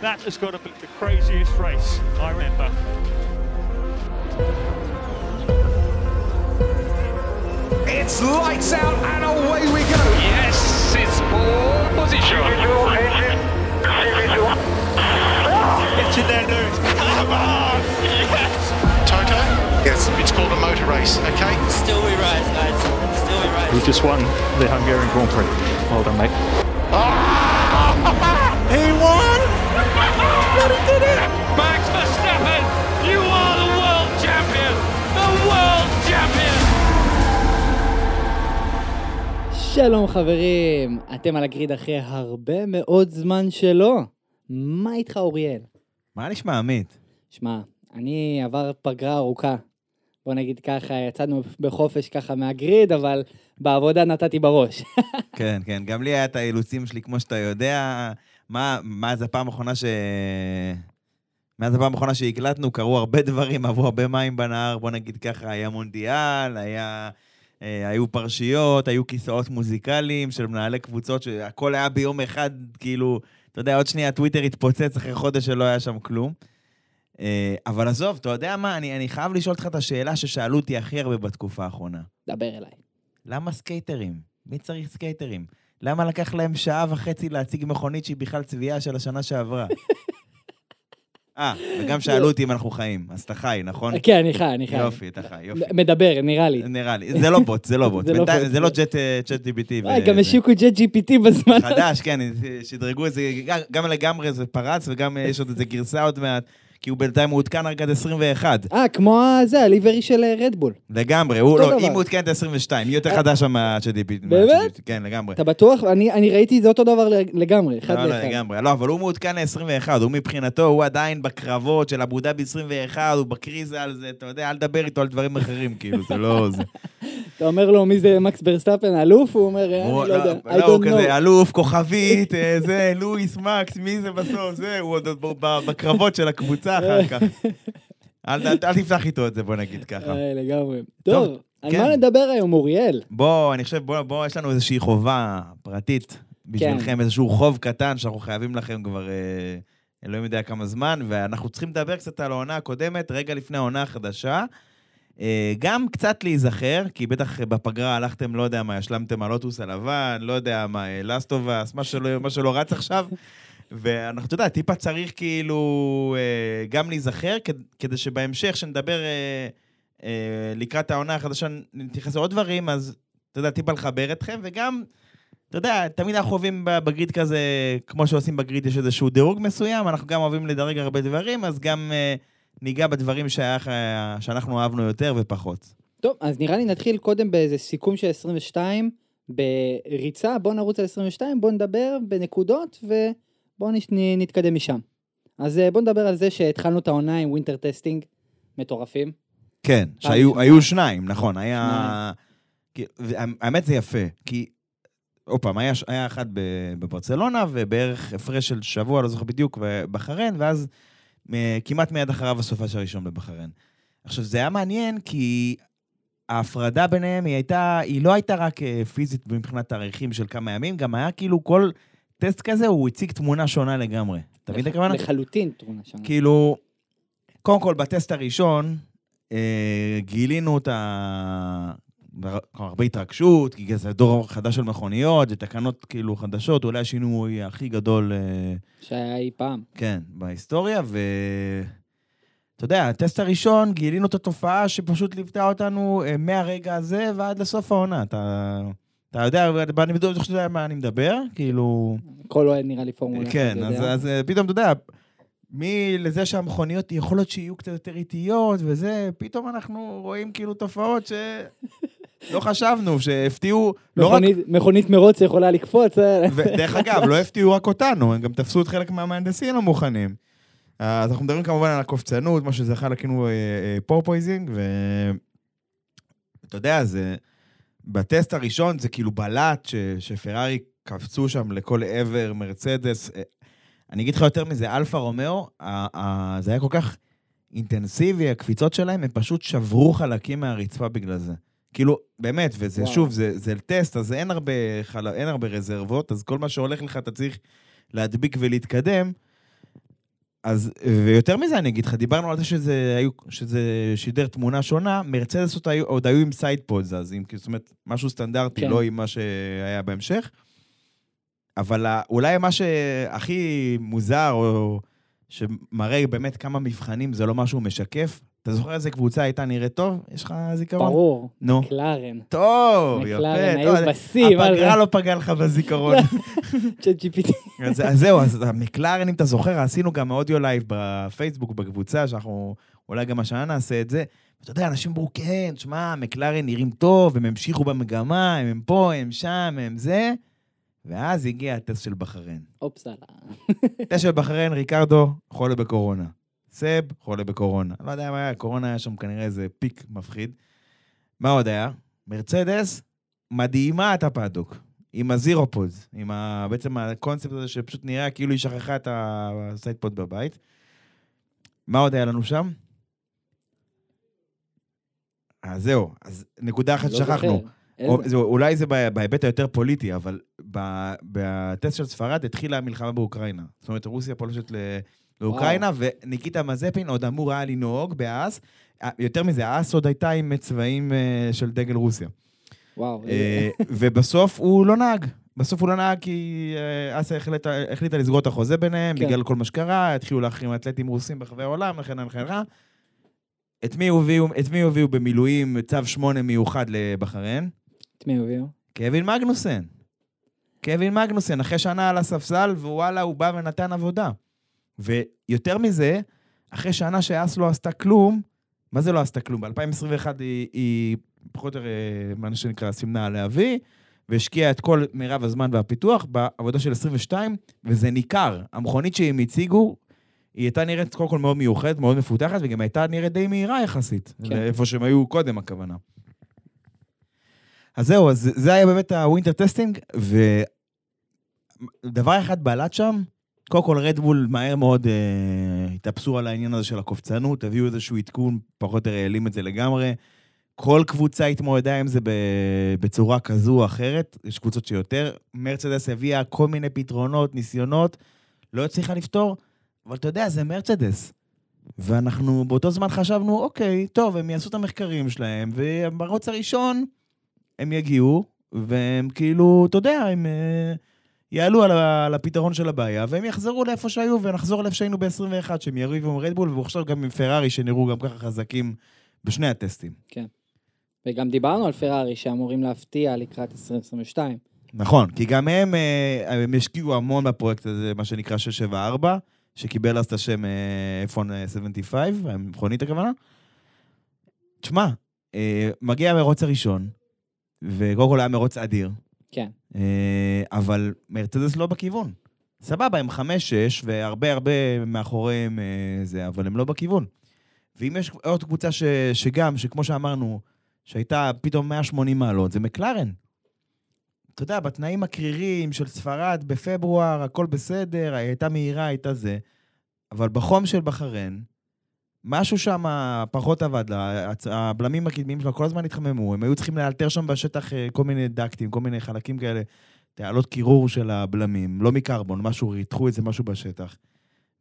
That has got to be the craziest race I remember. It's lights out and away we go. Yes, it's pole position. Get in there, Lewis. Come on! Toto? Yes. It's called a motor race, okay? Still we rise, guys. Still we rise. You just won the Hungarian Grand Prix. Well done, mate. Max Verstappen, you are the world champion. The world champion. שלום חברים, אתם על הגריד אחרי הרבה מאוד זמן שלא. מה איתך אוריאל? מה נשמע, עמית? שמע, אני עבר פגרה ארוכה. בוא נגיד ככה, יצאנו בחופש ככה מהגריד, אבל בעבודה נתתי בראש. כן, כן, גם לי היה את האילוצים שלי, כמו שאתה יודע. מה, מאז הפעם האחרונה ש... מאז הפעם האחרונה שהקלטנו, קרו הרבה דברים, עברו הרבה מים בנהר, בוא נגיד ככה, היה מונדיאל, היה... אה, היו פרשיות, היו כיסאות מוזיקליים של מנהלי קבוצות, שהכל היה ביום אחד, כאילו, אתה יודע, עוד שנייה טוויטר התפוצץ אחרי חודש שלא היה שם כלום. אה, אבל עזוב, אתה יודע מה, אני, אני חייב לשאול אותך את השאלה ששאלו אותי הכי הרבה בתקופה האחרונה. דבר אליי. למה סקייטרים? מי צריך סקייטרים? למה לקח להם שעה וחצי להציג מכונית שהיא בכלל צביעה של השנה שעברה? אה, וגם שאלו אותי אם אנחנו חיים. אז אתה חי, נכון? כן, אני חי, אני חי. יופי, אתה חי, יופי. מדבר, נראה לי. נראה לי. זה לא בוט, זה לא בוט. זה לא זה לא אה, ChatGPT. וואי, גם השיקו ChatGPT בזמן. חדש, כן, שדרגו את זה, גם- לגמרי זה פרץ, וגם אה, יש עוד איזה גרסה עוד מעט, כי הוא בינתיים מעודכן רק עד 21. אה, כמו זה, הליברי של אה, רדבול. לגמרי, הוא לא. היא מעודכנת 22, היא יותר חדשה מה-ChatGPT. באמת? כן, לגמרי. אתה בטוח? אני ראיתי את זה אותו דבר לגמרי, אחד לא, לא, לאחד. לגמרי. לא, אבל הוא מעודכן ל-21, הוא מבחינתו, הוא עדיין בקרבות של אבו דאבי 21, הוא בקריזה על זה, אתה יודע, אל תדבר איתו על דברים אחרים, כאילו, זה לא... אתה אומר לו מי זה מקס ברסטאפן, אלוף? הוא אומר, אה, אני לא יודע, I לא, הוא don't כזה, know. אלוף, כוכבית, אה, זה, לואיס, מקס, מי זה בסוף, זה, הוא עוד בקרבות של הקבוצה אחר כך. אל תפתח איתו את זה, בוא נגיד ככה. אה, לגמרי. טוב, על כן. מה נדבר היום, אוריאל? בוא, אני חושב, בוא, בוא, יש לנו איזושהי חובה פרטית בשבילכם, איזשהו חוב קטן שאנחנו חייבים לכם כבר, אה, אלוהים יודע כמה זמן, ואנחנו צריכים לדבר קצת על העונה הקודמת, רגע לפני העונה החדשה. אה, גם קצת להיזכר, כי בטח בפגרה הלכתם, לא יודע מה, השלמתם על אוטוס הלבן, לא יודע מה, לאסטובס, מה שלא, מה שלא רץ עכשיו. ואנחנו, אתה יודע, טיפה צריך כאילו אה, גם להיזכר, כד- כדי שבהמשך, שנדבר אה, אה, לקראת העונה החדשה, נתייחס לעוד דברים, אז אתה יודע, טיפה לחבר אתכם, וגם, אתה יודע, תמיד אנחנו אוהבים בגריד כזה, כמו שעושים בגריד, יש איזשהו דירוג מסוים, אנחנו גם אוהבים לדרג הרבה דברים, אז גם ניגע בדברים לך- שאנחנו אהבנו יותר ופחות. טוב, אז נראה לי נתחיל קודם באיזה סיכום של 22, בריצה, בוא נרוץ על 22, בוא נדבר בנקודות, ובוא נ- נתקדם משם. אז אה, בוא נדבר על זה שהתחלנו את העונה עם winter testing, מטורפים. כן, שהיו. היו שניים, נכון, היה... כי- האמת זה יפה, כי... עוד פעם, היה, היה אחד בברצלונה, ובערך הפרש של שבוע, לא זוכר בדיוק, בבחריין, ואז כמעט מיד אחריו הסופש הראשון בבחריין. עכשיו, זה היה מעניין, כי ההפרדה ביניהם היא הייתה, היא לא הייתה רק אה, פיזית מבחינת תאריכים של כמה ימים, גם היה כאילו כל טסט כזה, הוא הציג תמונה שונה לגמרי. אתה מבין את הכוונה? לחלוטין תמונה שם. כאילו, קודם כל, בטסט הראשון, אה, גילינו את ה... הרבה התרגשות, כי זה דור חדש של מכוניות, זה תקנות כאילו חדשות, אולי השינוי הכי גדול, אה, שהיה אי פעם. כן, בהיסטוריה, ו... אתה יודע, הטסט הראשון, גילינו את התופעה שפשוט ליוותה אותנו אה, מהרגע הזה ועד לסוף העונה. אתה, אתה יודע, אני בטוח שאתה יודע מה אני מדבר, כאילו... כל אוהד נראה לי פורמולה. כן, אז. אז אה, פתאום, אתה יודע, מלזה שהמכוניות יכול להיות שיהיו קצת יותר איטיות וזה, פתאום אנחנו רואים כאילו תופעות שלא חשבנו, שהפתיעו, לא רק... מכונית- מרוץ יכולה לקפוץ. אה, ודרך אגב, לא הפתיעו רק אותנו, הם גם תפסו את חלק מהמהנדסים המוכנים. אז אנחנו מדברים כמובן על הקופצנות, מה שזכה לכינוי porpoising, ואתה יודע, זה... בטסט הראשון זה כאילו בלט ש... שפרארי קפצו שם לכל עבר, מרצדס. אה, אני אגיד לך יותר מזה, אלפה רומאו, זה היה כל כך אינטנסיבי, הקפיצות שלהם, הם פשוט שברו חלקים מהרצפה בגלל זה. כאילו, באמת, וזה, וואו. שוב, זה, זה טסט, אז אין הרבה, חל... אין הרבה רזרבות, אז כל מה שהולך לך אתה צריך להדביק ולהתקדם. אז, ויותר מזה אני אגיד לך, דיברנו על זה שזה, היו, שזה שידר תמונה שונה, מרצדס עוד היו, עוד היו עם sidepods אז, עם, זאת אומרת, משהו סטנדרטי, כן. לא עם מה שהיה בהמשך. אבל אולי מה שהכי מוזר, או שמראה באמת כמה מבחנים זה לא משהו משקף, אתה זוכר איזה קבוצה הייתה נראית טוב? יש לך זיכרון? ברור, נו. מקלרן. טוב, יפה. מקלרן היו בשיא, הפגרה? לא פגעה לך בזיכרון. ChatGPT. אז, זהו, אז המקלרן, אם אתה זוכר, עשינו גם audio live בפייסבוק, בקבוצה, שאנחנו אולי גם השנה נעשה את זה. אתה יודע, אנשים אמרו, כן, שמע, מקלרן נראים טוב, הם המשיכו במגמה, הם, פה, הם שם, הם זה. ואז הגיע הטסט של בחריין. אופסלה. הטסט של בחריין, ריקרדו, חולה בקורונה. סב, חולה בקורונה. לא יודע מה היה, קורונה היה שם כנראה איזה פיק מפחיד. מה עוד היה? מרצדס, מדהימה את ה paddock. עם ה zeropod, עם ה... בעצם הקונספט הזה שפשוט נראה כאילו היא שכחה את ה sidepod בבית. מה עוד היה לנו שם? אז זהו, אז נקודה אחת לא שכחנו. או, זה, אולי זה בה- בהיבט היותר פוליטי, אבל בטסט של ספרד התחילה המלחמה באוקראינה. זאת אומרת, רוסיה פולשת ל- לאוקראינה, וניקיטה מזפין עוד אמור היה לנהוג בהאס. אה, יותר מזה, האס עוד הייתה עם צבעים אה, של דגל רוסיה. וואו. אה, ובסוף הוא לא נהג. בסוף הוא לא נהג כי אסה החליטה, החליטה לסגור את החוזה ביניהם, כן. בגלל כל מה שקרה, התחילו להחרים אתלטים רוסים ברחבי העולם, לכן לכן לכן. את מי הביאו, את מי הביאו במילואים צו 8 מיוחד לבחריין? את מי הביאו? קווין מגנוסן. קווין מגנוסן, אחרי שנה על הספסל, ווואלה, הוא בא ונתן עבודה. ויותר מזה, אחרי שנה שהאס לא עשתה כלום, מה זה לא עשתה כלום? ב-2021 היא, היא פחות או יותר, אה, מה שנקרא, סימנה על להביא, והשקיעה את כל מירב הזמן והפיתוח בעבודה של 22, וזה ניכר. המכונית שהם הציגו, היא הייתה נראית קודם כל מאוד מיוחדת, מאוד מפותחת, וגם הייתה נראית די מהירה יחסית. כן. לאיפה שהם היו קודם, הכוונה. אז זהו, אז זה היה באמת ה winter testing, ודבר אחד בלט שם, קודם כל רדבול מהר מאוד אה, התאפסו על העניין הזה של הקופצנות, הביאו איזשהו עדכון, פחות או יותר העלים את זה לגמרי. כל קבוצה התמודדה עם זה בצורה כזו או אחרת, יש קבוצות שיותר. מרצדס הביאה כל מיני פתרונות, ניסיונות, לא הצליחה לפתור, אבל אתה יודע, זה מרצדס. ואנחנו באותו זמן חשבנו, אוקיי, טוב, הם יעשו את המחקרים שלהם, ובמרוץ הראשון הם יגיעו, והם כאילו, אתה יודע, הם אה, יעלו על, ה- על הפתרון של הבעיה, והם יחזרו לאיפה שהיו, ונחזור לאיפה שהיינו ב-21, שהם יריבו עם רדבול, ועכשיו גם עם פרארי, שנראו גם ככה חזקים בשני הטסטים. וגם דיברנו על פרארי שאמורים להפתיע לקראת 2022. נכון, כי גם הם, אה, הם השקיעו המון בפרויקט הזה, מה שנקרא 674, שקיבל אז את השם איפון 75, המכונית הכוונה. תשמע, אה, מגיע המרוץ הראשון, וקודם כל היה מרוץ אדיר, כן. אה, אבל מרצדס לא בכיוון. סבבה, הם 5-6, והרבה הרבה מאחוריהם אה, זה, אבל הם לא בכיוון. ואם יש עוד קבוצה ש, שגם, שכמו שאמרנו, שהייתה פתאום 180 מעלות, זה מקלרן. אתה יודע, בתנאים הקרירים של ספרד בפברואר, הכל בסדר, הייתה מהירה, הייתה זה, אבל בחום של בחריין, משהו שם פחות עבד הבלמים הקדמיים שלה כל הזמן התחממו, הם היו צריכים לאלתר שם בשטח אה, כל מיני דקטים, כל מיני חלקים כאלה, תעלות קירור של הבלמים, לא מקרבון, משהו, ריתחו איזה משהו בשטח.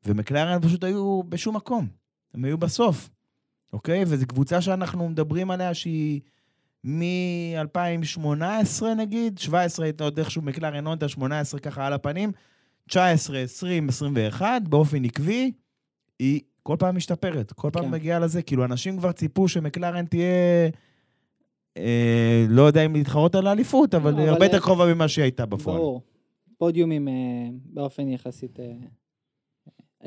ומקלרן פשוט היו בשום מקום, הם היו בסוף, אוקיי? וזו קבוצה שאנחנו מדברים עליה שהיא מ-2018 נגיד, 17 הייתה עוד איכשהו מקלרן אונטה, 18 ככה על הפנים, 19, 20, 21, באופן עקבי, היא כל פעם משתפרת, כל פעם כן. מגיעה לזה, כאילו אנשים כבר ציפו שמקלרן תהיה, אה, לא יודע אם להתחרות על האליפות, אבל לא, היא אבל הרבה יותר איך- קרובה ממה שהיא הייתה בפועל. ברור. פודיומים אה, באופן יחסית אה,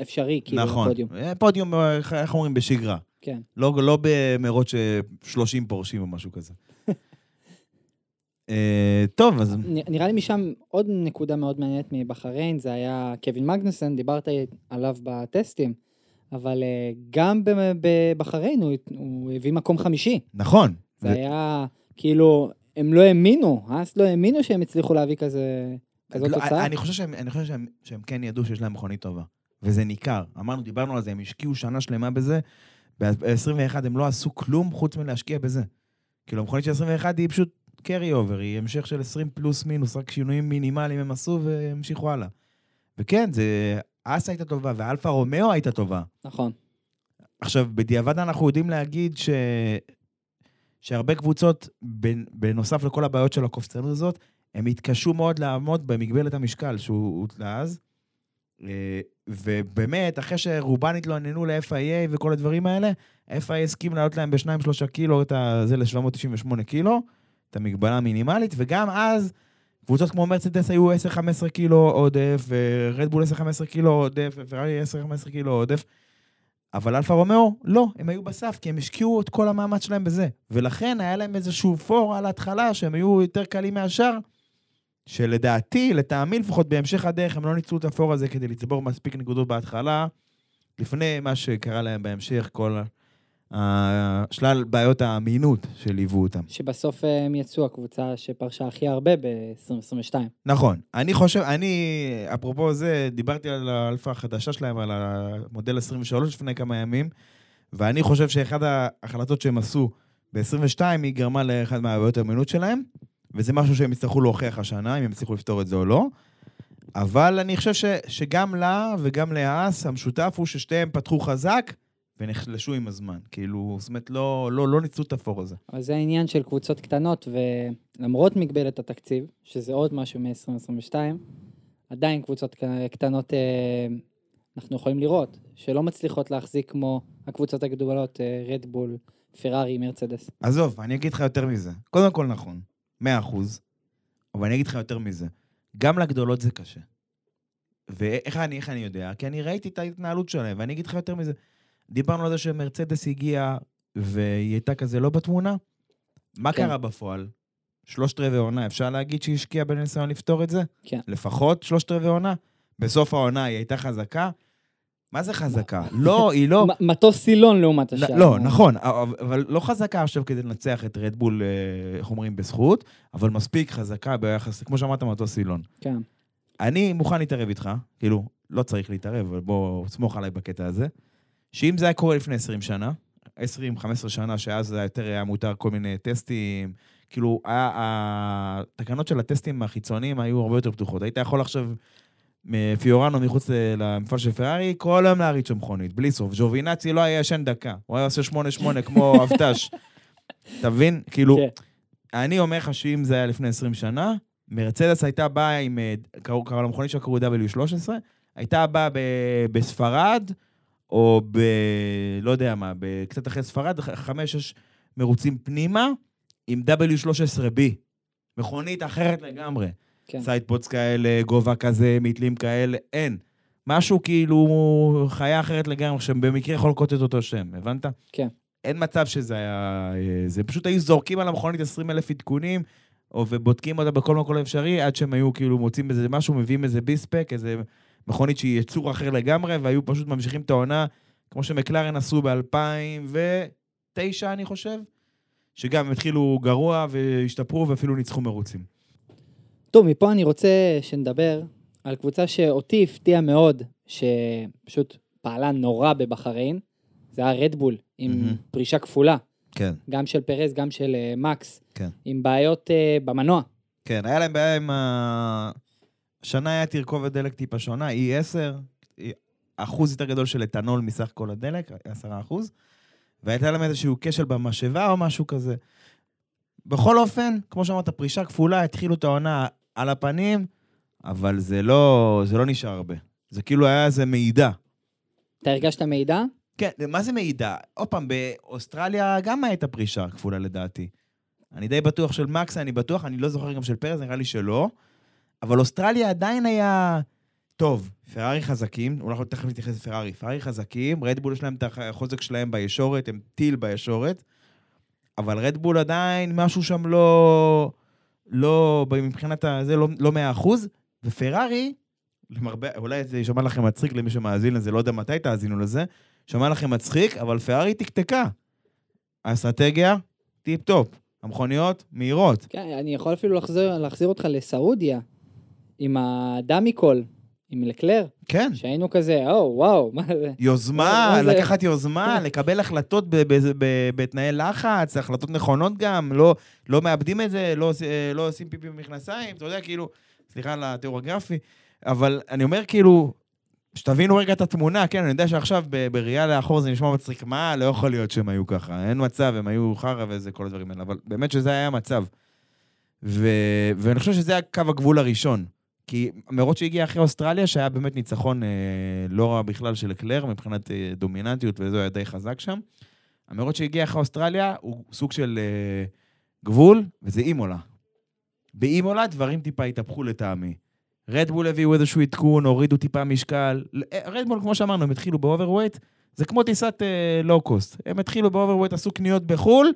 אפשרי, כאילו, נכון. פודיום. אה, פודיום, אה, איך איך אומרים, בשגרה. כן. לא, לא במרוץ ש-30 פורשים או משהו כזה. אה, טוב, אז נראה לי משם עוד נקודה מאוד מעניינת מבחריין, זה היה קווין מגנוסן, דיברת עליו בטסטים, אבל אה, גם בבחריין הוא, הוא הביא מקום חמישי. נכון. זה ו- היה, כאילו, הם לא האמינו, האס לא האמינו שהם הצליחו להביא כזה, כזאת לא, תוצאה. אני חושב, שהם, אני חושב שהם, שהם כן ידעו שיש להם מכונית טובה. וזה ניכר. אמרנו, דיברנו על זה, הם השקיעו שנה שלמה בזה. ב-21 הם לא עשו כלום חוץ מלהשקיע בזה. כאילו, המכונית של 21 היא פשוט carry over, היא המשך של 20 פלוס מינוס, רק שינויים מינימליים הם עשו והמשיכו הלאה. וכן, זה האס הייתה טובה ואלפה רומאו הייתה טובה. נכון. עכשיו, בדיעבד אנחנו יודעים להגיד ש... שהרבה קבוצות, בנ- בנוסף לכל הבעיות של הקופצנות הזאת, הם התקשו מאוד לעמוד במגבלת המשקל שהוא הוטלה אז. אה, ובאמת, אחרי שרובן התלוננו ל-FIA וכל הדברים האלה, ה-FIA הסכים להעלות להם ב-2-3 קילו את ה- זה ל-798 קילו, את המגבלה המינימלית, וגם אז קבוצות כמו מרצדס היו 10-15 קילו עודף, ורדבול 10-15 קילו עודף, ופרארי 10-15 קילו עודף. אבל אלפה רומאו, לא, הם היו בסף, כי הם השקיעו את כל המאמץ שלהם בזה. ולכן היה להם איזשהו פור על ההתחלה, שהם היו יותר קלים מהשאר, שלדעתי, לטעמי לפחות, בהמשך הדרך, הם לא ניצלו את הפור הזה כדי לצבור מספיק נקודות בהתחלה, לפני מה שקרה להם בהמשך, כל שלל בעיות האמינות שליוו אותם. שבסוף אה, הם יצאו הקבוצה שפרשה הכי הרבה ב-2022. נכון. אני חושב, אני, אפרופו זה, דיברתי על האלפה החדשה שלהם, על המודל 23 לפני כמה ימים, ואני חושב שאחת ההחלטות שהם עשו ב-22, היא גרמה לאחד מהבעיות האמינות שלהם, וזה משהו שהם יצטרכו להוכיח השנה, אם הם יצטרכו לפתור את זה או לא. אבל אני חושב ש, שגם לה וגם להאס, המשותף הוא ששתיהם פתחו חזק ונחלשו עם הזמן. כאילו, זאת אומרת, לא, לא, לא ניצלו את הפור הזה. אבל זה העניין של קבוצות קטנות, ולמרות מגבלת התקציב, שזה עוד משהו מ-2022, עדיין קבוצות קטנות, אה, אנחנו יכולים לראות, שלא מצליחות להחזיק כמו הקבוצות הגדולות, רדבול, פרארי, מרצדס. עזוב, אני אגיד לך יותר מזה. קודם כל נכון, 100 אחוז, אבל אני אגיד לך יותר מזה. גם לגדולות זה קשה. ואיך אני, איך אני יודע? כי אני ראיתי את ההתנהלות שלהם, ואני אגיד לך יותר מזה. דיברנו על זה שמרצדס הגיעה, והיא הייתה כזה לא בתמונה. מה כן. קרה בפועל? שלושת רבעי עונה, אפשר להגיד שהיא השקיעה בניסיון לפתור את זה? כן. לפחות שלושת רבעי עונה? בסוף העונה היא הייתה חזקה? מה זה חזקה? לא, היא לא... מטוס סילון לעומת השאר. לא, נכון, אבל אבל לא חזקה עכשיו כדי לנצח את רדבול, אה, איך אומרים, בזכות, אבל מספיק חזקה ביחס, כמו שאמרת, מטוס סילון. כן. אני מוכן להתערב איתך, כאילו, לא צריך להתערב, אבל בוא, סמוך עליי בקטע הזה, שאם זה היה קורה לפני 20 שנה, 20-15 שנה, שאז זה יותר היה מותר כל מיני טסטים, כאילו, היה- התקנות של הטסטים החיצוניים היו הרבה יותר פתוחות. היית יכול עכשיו, פיורנו מחוץ ל- למפעל של פרארי, כל היום להריץ שם מכונית, בלי סוף. ג'ובינצי לא היה ישן דקה, הוא היה עושה 8-8 כמו אבטש. אתה מבין? כאילו, כן. אני אומר לך שאם זה היה לפני 20 שנה, מרצדס הייתה באה עם, אה, קראו למכונית שלה קראו W13, הייתה באה בספרד, או ב... לא יודע מה, ב- קצת אחרי ספרד, חמש-שש מרוצים פנימה, עם W13B. מכונית אחרת לגמרי. כן. sidepods כאלה, גובה כזה, מתלים כאלה, אין. משהו כאילו חיה אחרת לגמרי, שבמקרה יכול לקוט את אותו שם, הבנת? כן. אין מצב שזה היה... אה, זה פשוט היו זורקים על המכונית 20 אלף עדכונים, ובודקים אותה בכל מקום אפשרי, עד שהם היו כאילו מוצאים איזה משהו, מביאים איזה ביספק, איזה מכונית שהיא יצור אחר לגמרי, והיו פשוט ממשיכים את העונה, כמו שמקלרן עשו ב-2009, אני חושב, שגם התחילו גרוע והשתפרו ואפילו ניצחו מרוצים. טוב, מפה אני רוצה שנדבר על קבוצה שאותי הפתיעה מאוד, שפשוט פעלה נורא בבחריין. זה היה רדבול, עם מהמם. פרישה כפולה, כן. גם של פרז, גם של אה, מקס, כן. עם בעיות אה, במנוע. כן, היה להם בעיה עם ה... השנה היה תרכובת דלק טיפה שונה, E10, אחוז יותר גדול של אתנול מסך כל הדלק, 10 אחוז, והייתה להם איזשהו כשל במשאבה או משהו כזה. בכל אופן, כמו שאמרת, פרישה כפולה, התחילו את העונה על הפנים, אבל זה לא, זה לא נשאר הרבה. זה כאילו היה איזה מידע. אתה הרגשת מידע? כן, מה זה מידע? עוד פעם, באוסטרליה גם הייתה פרישה כפולה לדעתי. אני די בטוח של מקס, אני בטוח, אני לא זוכר גם של פרז, נראה לי שלא. אבל אוסטרליה עדיין היה... טוב, פרארי חזקים, אולי אנחנו תכף נתייחס לפרארי. פרארי חזקים, רדבול יש להם את החוזק שלהם בישורת, הם טיל בישורת, אבל רדבול עדיין משהו שם לא... לא, מבחינת זה לא, לא 100%, ופרארי, למרבה, אולי זה יישמע לכם מצחיק למי שמאזין לזה, לא יודע מתי תאזינו לזה, שמע לכם מצחיק, אבל פרארי תקתקה. האסטרטגיה, טיפ-טופ. המכוניות, מהירות. כן, אני יכול אפילו לחזיר, להחזיר אותך לסעודיה, עם ה dummy call, עם לקלר, כן. שהיינו כזה, או, וואו, מה זה? יוזמה, מה זה? לקחת יוזמה, לקבל החלטות בתנאי לחץ, החלטות נכונות גם, לא, לא מאבדים את זה, לא, אה, לא עושים פיפי במכנסיים, אתה יודע, כאילו, סליחה על התיאור הגרפי, אבל אני אומר כאילו, שתבינו רגע את התמונה, כן, אני יודע שעכשיו בראייה לאחור זה נשמע מצחיק, מה, לא יכול להיות שהם היו ככה, אין מצב, הם היו חרא וזה, כל הדברים האלה, אבל באמת שזה היה המצב. ו... ואני חושב שזה היה קו הגבול הראשון. כי המרוץ שהגיע אחרי אוסטרליה, שהיה באמת ניצחון אה, לא רע בכלל של אקלר, מבחינת אה, דומיננטיות, וזה היה די חזק שם. המרוץ שהגיע אחרי אוסטרליה הוא סוג של אה, גבול, וזה אימולה. באימולה דברים טיפה התהפכו לטעמי. רדבול הביאו איזשהו עדכון, הורידו טיפה משקל. רדבול, כמו שאמרנו, הם התחילו ב overweight, זה כמו טיסת לואו-קוסט. הם התחילו ב overweight, עשו קניות בחו"ל,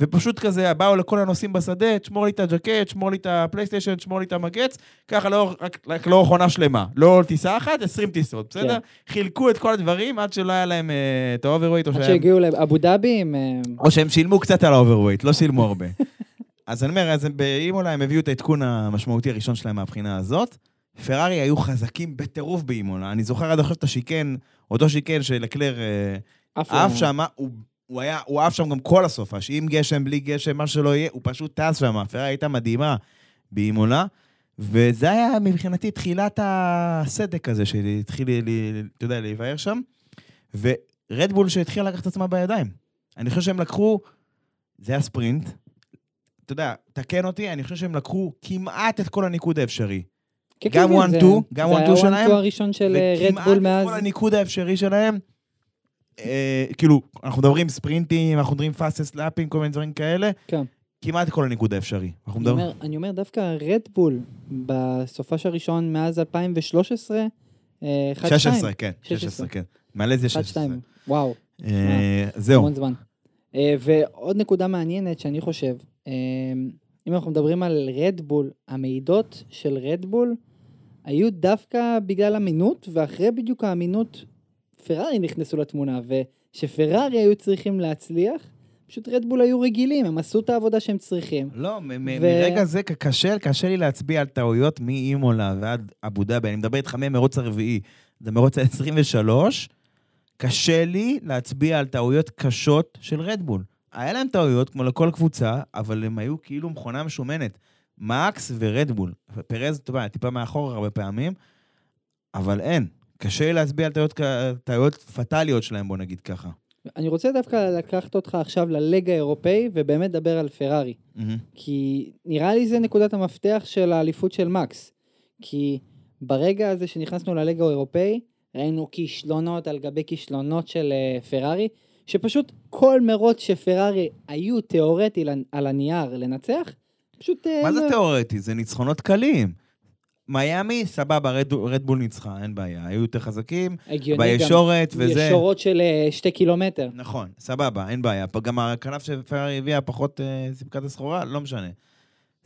ופשוט כזה באו לכל הנוסעים בשדה, תשמור לי את הג'קט, שמור לי את הפלייסטיישן, תשמור לי את המגץ, ככה לא, רק, רק לאורך עונה שלמה. לא טיסה אחת, 20 טיסות, בסדר? כן. חילקו את כל הדברים עד שלא היה להם אה, את האוברווייט, או עד שהם... שהגיעו לאבו דאבי עם... אה, או שהם שילמו קצת על ה overweight, לא שילמו הרבה. אז אני אומר, אז הם באימולה הם הביאו את העדכון המשמעותי הראשון שלהם מהבחינה הזאת. פרארי היו חזקים בטירוף באימולה. אני זוכר עד עכשיו את ה chicane, אותו chicane שלקלר אה, עף. שם, הוא, הוא היה, הוא עף שם גם כל הסופש, עם גשם, בלי גשם, מה שלא יהיה, הוא פשוט טס שם. פרארי הייתה מדהימה באימולה. וזה היה מבחינתי תחילת הסדק הזה שהתחיל, לי- לי- אתה יודע, להיבהר שם. ורדבול שהתחילה לקחת את עצמה בידיים. אני חושב שהם לקחו, זה היה ספרינט. אתה יודע, תקן אותי, אני חושב שהם לקחו כמעט את כל הניקוד האפשרי. כן, גם כן, כן, 1-2, זה- גם 1-2 זה היה שלהם, 1-2 הראשון של רדבול מאז. וכמעט כל הניקוד האפשרי שלהם, אה, כאילו, אנחנו מדברים ספרינטים, אנחנו מדברים פאסט לאפים, כל מיני דברים כאלה, כן. כמעט כל הניקוד האפשרי. אנחנו אני. אומר, אני אומר דווקא רדבול בסופש הראשון מאז 2013, אה, 1-2. 16, כן, 16. 16, כן. מלזיה 16. 1-2, וואו, אה, זהו. המון זמן. אה, ועוד נקודה מעניינת שאני חושב, אה, אם אנחנו מדברים על רדבול, המעידות של רדבול היו דווקא בגלל אמינות, ואחרי בדיוק האמינות פרארי נכנסו לתמונה, וכשפרארי היו צריכים להצליח, פשוט רדבול היו רגילים, הם עשו את העבודה שהם צריכים. לא, מ- ו- מרגע זה קשה, קשה לי להצביע על טעויות מאימולה ועד אבו דאבי. אני מדבר איתך מהמרוץ הרביעי, זה מרוץ ה-23, קשה לי להצביע על טעויות קשות של רדבול. היה להם טעויות, כמו לכל קבוצה, אבל הם היו כאילו מכונה משומנת. מקס ורדבול. פרז, אתה יודע, טיפה מאחור הרבה פעמים, אבל אין. קשה להצביע על טעויות, טעויות פטאליות שלהם, בוא נגיד ככה. אני רוצה דווקא לקחת אותך עכשיו ללג האירופאי, ובאמת לדבר על פרארי. מהמם. כי נראה לי זה נקודת המפתח של האליפות של מקס. כי ברגע הזה שנכנסנו לליגה האירופאי, ראינו כישלונות על גבי כישלונות של אה, פרארי, שפשוט כל מרוץ שפרארי היו תיאורטי על הנייר לנצח, פשוט... אה, מה זה לא- תיאורטי? זה ניצחונות קלים. מיאמי, סבבה, רד- רדבול ניצחה, אין בעיה. היו יותר חזקים, הגיוני גם. בישורת וזה... ישורות של אה, שתי קילומטר. נכון, סבבה, אין בעיה. גם הכנף שפרארי הביאה פחות אה, סיפקה את הסחורה, לא משנה.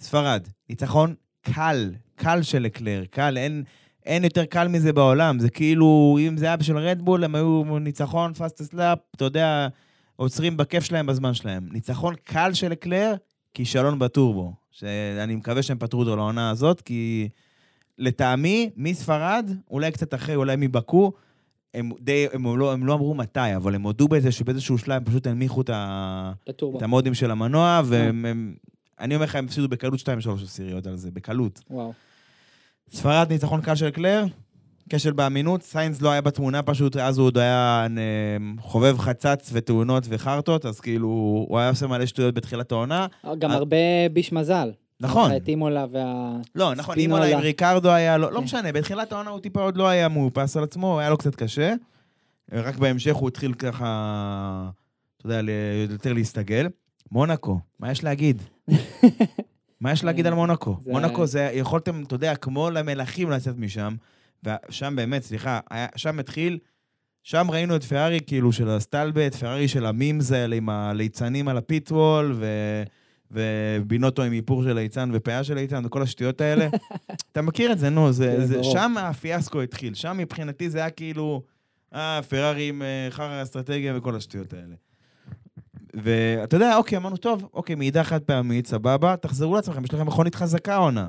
ספרד, ניצחון קל, קל של לקלר, קל, אין, אין יותר קל מזה בעולם. זה כאילו, אם זה היה בשביל רדבול, הם היו ניצחון, fastest lap, אתה יודע, עוצרים בכיף שלהם בזמן שלהם. ניצחון קל של לקלר, כישלון בטורבו. שאני מקווה שהם פתרו אותו לעונה הזאת, כי לטעמי, מספרד, אולי קצת אחרי, אולי מבאקו, הם די, הם לא, הם לא אמרו מתי, אבל הם הודו בזה שבאיזשהו שלב הם פשוט הנמיכו את, ה. את המודים של המנוע, והם... הם, אני אומר לך, הם הפסידו בקלות 2-3 עשיריות על זה, בקלות. וואו. ספרד, ניצחון קל של קלר, כשל באמינות, סיינס לא היה בתמונה פשוט, אז הוא עוד היה אה, חובב חצץ ותאונות וחרטות, אז כאילו, הוא היה עושה מלא שטויות בתחילת העונה. גם אה, הרבה ביש מזל. נכון. את אימולה וה... לא, נכון. אולי עם ריקרדו היה, לא, לא כן. משנה, בתחילת העונה הוא טיפה עוד לא היה מאופס על עצמו, היה לו קצת קשה. רק בהמשך הוא התחיל ככה, אתה יודע, יותר להסתגל. מונאקו, מה יש להגיד? מה יש להגיד על מונאקו? זה- מונאקו זה, יכולתם, אתה יודע, כמו למלכים לצאת משם, ושם באמת, סליחה, שם התחיל, שם ראינו את פרארי כאילו של הסטלבט, פרארי של המימס האלה עם הליצנים על הפיטוול, ו... ובינוטו עם איפור של ליצן ופאה של ליצן וכל השטויות האלה. אתה מכיר את זה, נו, זה, כן, זה. שם הפיאסקו התחיל. שם מבחינתי זה היה כאילו, אה, פרארי עם אה, חרא אסטרטגיה וכל השטויות האלה. ואתה יודע, אוקיי, אמרנו, טוב, אוקיי, מעידה חד פעמית, סבבה, תחזרו לעצמכם, יש לכם מכונית חזקה עונה.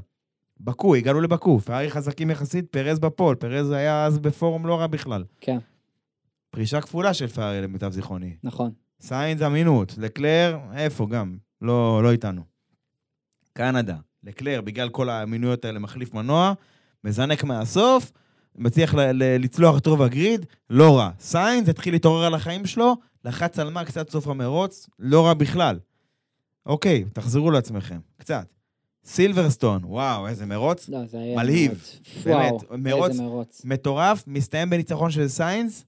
בקו, הגענו לבקו, פרארי חזקים יחסית, פרז בפול, פרז היה אז בפורום לא רע בכלל. כן, פרישה כפולה של פרארי למיטב זיכרוני. נכון. סיינס אמינות, לקלר, איפה גם? לא, לא איתנו. קנדה, לקלר, בגלל כל המינויות האלה, מחליף מנוע, מזנק מהסוף, מצליח ל- ל- לצלוח את רוב ה grid, לא רע. סיינס התחיל להתעורר על החיים שלו, לחץ על מקס עד סוף המרוץ, לא רע בכלל. אוקיי, תחזרו לעצמכם, קצת. סילברסטון, וואו, איזה מרוץ. לא, זה היה מלהיב. מרוץ. באמת, וואו, מרוץ- איזה מרוץ. מטורף, מסתיים בניצחון של סיינס,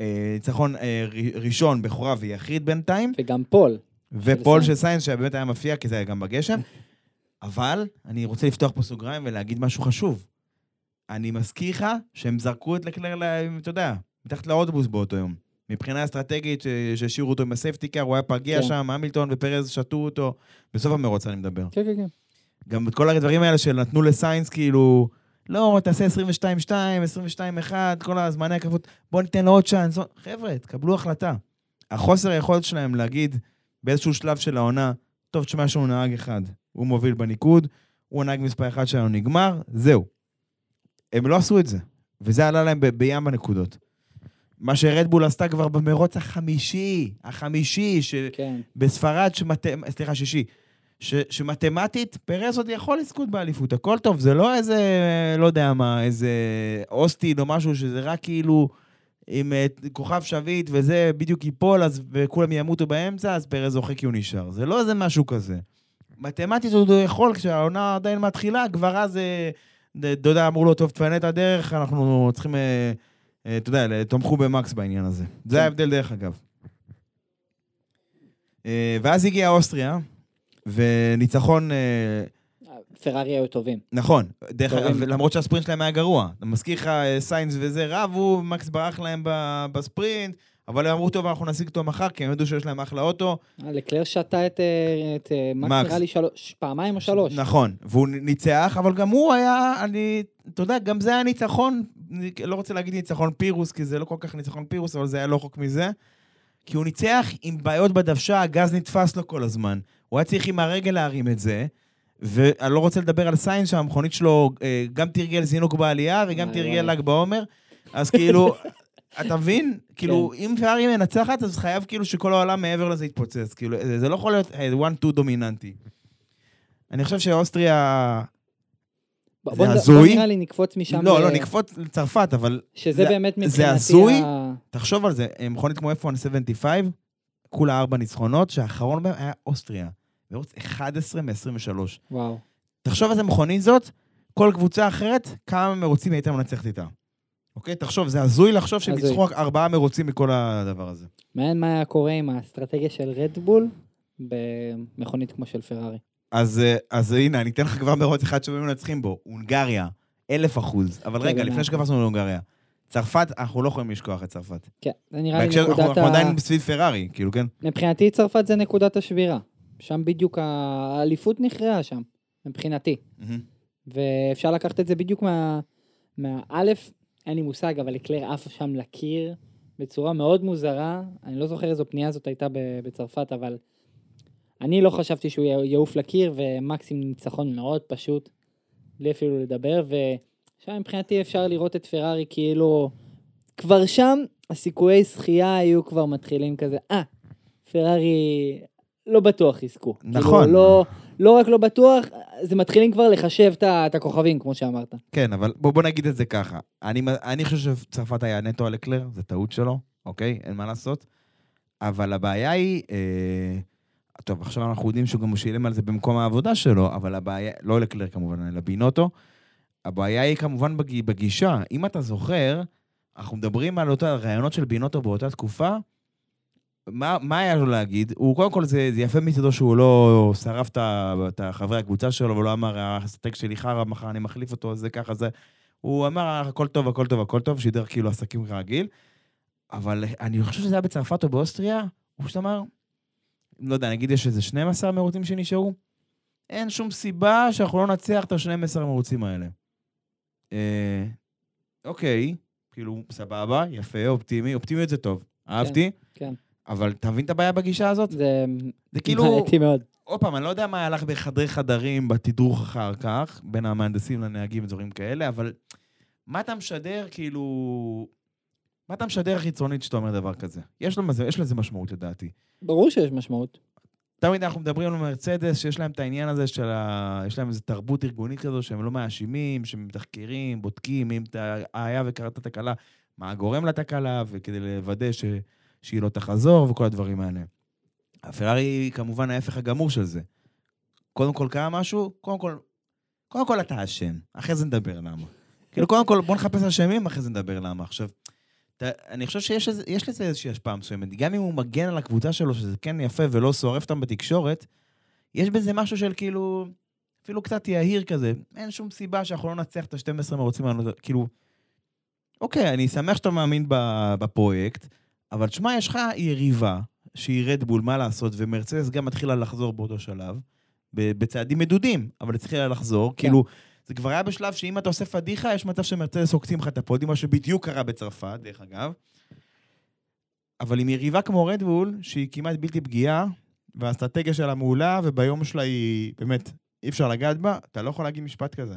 אה, ניצחון אה, ראשון, בכורה ויחיד בינתיים, וגם pole. ו pole. של סיינס שבאמת היה מפתיע, כי זה היה גם בגשם. אבל אני רוצה לפתוח פה סוגריים ולהגיד משהו חשוב. אני מזכיר לך שהם זרקו את לקלר, אתה יודע, מתחת לאוטובוס באותו יום. מבחינה אסטרטגית, ש- שהשאירו אותו עם ה safety car, הוא היה פגיע כן. שם, המילטון ופרז שתו אותו. בסוף המרוץ אני מדבר. כן, כן, כן. גם את כל הדברים האלה שנתנו לסיינס, כאילו, לא, תעשה 22-2, 22-1, כל הזמני הקרבות, בוא ניתן לו עוד צ'אנס. חבר'ה, תקבלו החלטה. החוסר היכולת שלהם להגיד באיזשהו שלב של העונה, טוב, תשמע, יש לנו נהג אחד, הוא מוביל בניקוד, הוא הנהג מספר אחד שלנו נגמר, זהו. הם לא עשו את זה, וזה עלה להם ב- בים בנקודות. מה שרדבול עשתה כבר במרוץ החמישי, החמישי, ש... כן. בספרד, שמת... סליחה, שישי, ש... שמתמטית, פרס עוד יכול לזכות באליפות, הכל טוב, זה לא איזה, לא יודע מה, איזה אוסטין או משהו, שזה רק כאילו עם אה, כוכב שביט וזה בדיוק ייפול, אז וכולם ימותו באמצע, אז פרס זוכה כי הוא נשאר. זה לא איזה משהו כזה. מתמטית הוא יכול, כשהעונה עדיין מתחילה, כבר אז, אה, אתה יודע, אמרו לו, טוב, תפנה את הדרך, אנחנו צריכים, אה, אתה יודע, תומכו במקס בעניין הזה. זה ההבדל דרך אגב. ואז הגיעה אוסטריה, וניצחון, פרארי היו טובים. נכון, דרך. אגב, למרות שהספרינט שלהם היה גרוע. מזכיר לך, אה, סיינס וזה רבו, מקס ברח להם בספרינט, אבל הם אמרו, טוב, אנחנו נשיג אותו מחר, כי הם ידעו שיש להם אחלה אוטו. אה, לקלר שתה את, אה, את מקס. נראה לי שלוש, פעמיים או שלוש. נכון, והוא ניצח, אבל גם הוא היה, אני, אתה יודע, גם זה היה ניצחון, אני לא רוצה להגיד ניצחון פירוס, כי זה לא כל כך ניצחון פירוס, אבל זה היה לא רחוק מזה. כי הוא ניצח עם בעיות בדוושה, הגז נתפס לו כל הזמן. הוא היה צריך עם הרגל להרים את זה, ואני לא רוצה לדבר על סיינס שהמכונית שלו אה, גם תרגל זינוק בעלייה וגם וואי, תרגל. ל"ג בעומר, אז כאילו, אתה מבין? כאילו, אם פרארי מנצחת, אז חייב כאילו שכל העולם מעבר לזה יתפוצץ. כאילו, זה זה לא יכול להיות אה, one-two דומיננטי. אני חושב שאוסטריה... זה הזוי? בוא נראה לי נקפוץ משם. לא, ל- לא, נקפוץ לצרפת, אבל שזה זה- באמת מבחינתי... זה הזוי? ה- תחשוב על זה, אה, מכונית כמו F175, כולה ארבע ניצחונות, שהאחרון בהם היה אוסטריה. מרוץ 11 מ-23. וואו. תחשוב איזה מכונית זאת, כל קבוצה אחרת, כמה מרוצים הייתה מנצחת איתה. אוקיי? תחשוב, זה הזוי לחשוב שהם. ניצחו רק ארבעה מרוצים מכל הדבר הזה. מעניין מה היה קורה עם האסטרטגיה של רדבול במכונית כמו של פרארי. אז, אה, אז הנה, אני אתן לך כבר מרוץ אחד שהם מנצחים בו, הונגריה, אלף אחוז. אבל כן, רגע, לפני. שקפצנו להונגריה. צרפת, אנחנו לא יכולים לשכוח את צרפת. כן, זה נראה לי אנחנו, נקודת אנחנו ה... עדיין סביב פרארי, כאילו, כן? מבחינתי צרפת זה נקודת השבירה. שם בדיוק האליפות נכרעה שם, מבחינתי. מהמם. ואפשר לקחת את זה בדיוק מה... מהאלף, אין לי מושג, אבל אקלר עף שם לקיר בצורה מאוד מוזרה. אני לא זוכר איזו פנייה זאת הייתה בצרפת, אבל אני לא חשבתי שהוא יעוף לקיר, ומקסים ניצחון מאוד פשוט, בלי אפילו לדבר, ושם מבחינתי אפשר לראות את פרארי כאילו, כבר שם הסיכויי זכייה היו כבר מתחילים כזה, אה, פרארי לא בטוח יזכו. נכון. כאילו, לא, לא רק לא בטוח, זה מתחילים כבר לחשב את הכוכבים, כמו שאמרת. כן, אבל בוא, בוא נגיד את זה ככה. אני, אני חושב שצרפת היה נטו על אקלר, זה טעות שלו, אוקיי? אין מה לעשות. אבל הבעיה היא... אה, טוב, עכשיו אנחנו יודעים שהוא גם שילם על זה במקום העבודה שלו, אבל הבעיה, לא לקלר כמובן, אלא בינוטו. הבעיה היא כמובן בג, בגישה. אם אתה זוכר, אנחנו מדברים על אותה רעיונות של בינוטו באותה תקופה, מה, מה היה לו להגיד? הוא, קודם כל, זה, זה יפה מצדו שהוא לא שרף את חברי הקבוצה שלו, ולא אמר, הסטייק שלי חרא, מחר אני מחליף אותו, זה ככה, זה... הוא אמר, הכל טוב, הכל טוב, הכל טוב, שידר כאילו עסקים כרגיל. אבל אני חושב שזה היה בצרפת או באוסטריה, הוא פשוט אמר, לא יודע, נגיד יש איזה 12 מרוצים שנשארו, אין שום סיבה שאנחנו לא נצח את ה-12 המרוצים האלה. אה, אוקיי, כאילו, סבבה, יפה, אופטימי, אופטימיות זה טוב, אהבתי, כן. אבל אתה מבין את הבעיה בגישה הזאת? זה זה כאילו, בעייתי מאוד. עוד פעם, אני לא יודע מה הלך בחדרי חדרים, בתדרוך אחר כך, בין המהנדסים לנהגים ודברים כאלה, אבל מה אתה משדר, כאילו... מה אתה משדר חיצונית שאתה אומר דבר כזה? יש, לו, יש לזה משמעות לדעתי. ברור שיש משמעות. תמיד אנחנו מדברים על מרצדס, שיש להם את העניין הזה של ה... יש להם איזו תרבות ארגונית כזו, שהם לא מאשימים, שהם מתחקרים, בודקים אם אתה היה וקראת תקלה, מה גורם לתקלה, וכדי לוודא ש... שהיא לא תחזור, וכל הדברים האלה. הפרארי היא כמובן ההפך הגמור של זה. קודם כל קרה משהו, קודם כל, קודם כל אתה אשם, אחרי זה נדבר למה. כאילו, קודם כל, בוא נחפש אשמים, אחרי זה נדבר למה. עכשיו, אתה, אני חושב שיש לזה- איזושהי השפעה מסוימת. גם אם הוא מגן על הקבוצה שלו, שזה כן יפה ולא שורף אותם בתקשורת, יש בזה משהו של כאילו, אפילו קצת יהיר כזה. אין שום סיבה שאנחנו לא נצליח את ה-12 מרוצים האלה. כאילו, אוקיי, אני שמח שאתה מאמין בפרויקט, אבל תשמע, יש לך יריבה, שהיא רדבול, מה לעשות, ומרצדס גם מתחילה לחזור באותו שלב, בצעדים מדודים, אבל התחילה לחזור. כן. כאילו, זה כבר היה בשלב שאם אתה עושה פדיחה, יש מצב שמרצדס עוקצים לך את הפודיום, מה שבדיוק קרה בצרפת, דרך אגב. אבל עם יריבה כמו רדבול, שהיא כמעט בלתי פגיעה, והאסטרטגיה שלה מעולה, וביום שלה היא באמת, אי אפשר לגעת בה, אתה לא יכול להגיד משפט כזה.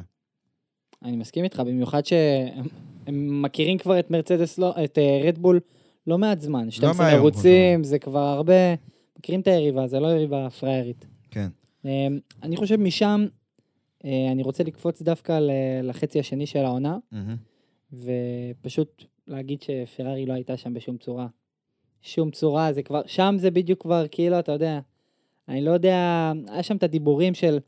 אני מסכים איתך, במיוחד שהם הם מכירים כבר את מרצדס, לא, את אה, רדבול לא מעט זמן. 12 מהיום, ערוצים, זה כבר הרבה... מכירים את היריבה, זה לא יריבה פראיירית. כן. אה, אני חושב משם, אה, אני רוצה לקפוץ דווקא לחצי השני של העונה, ופשוט להגיד שפרארי לא הייתה שם בשום צורה. שום צורה, זה כבר, שם זה בדיוק כבר כאילו, אתה יודע, אני לא יודע, היה שם את הדיבורים של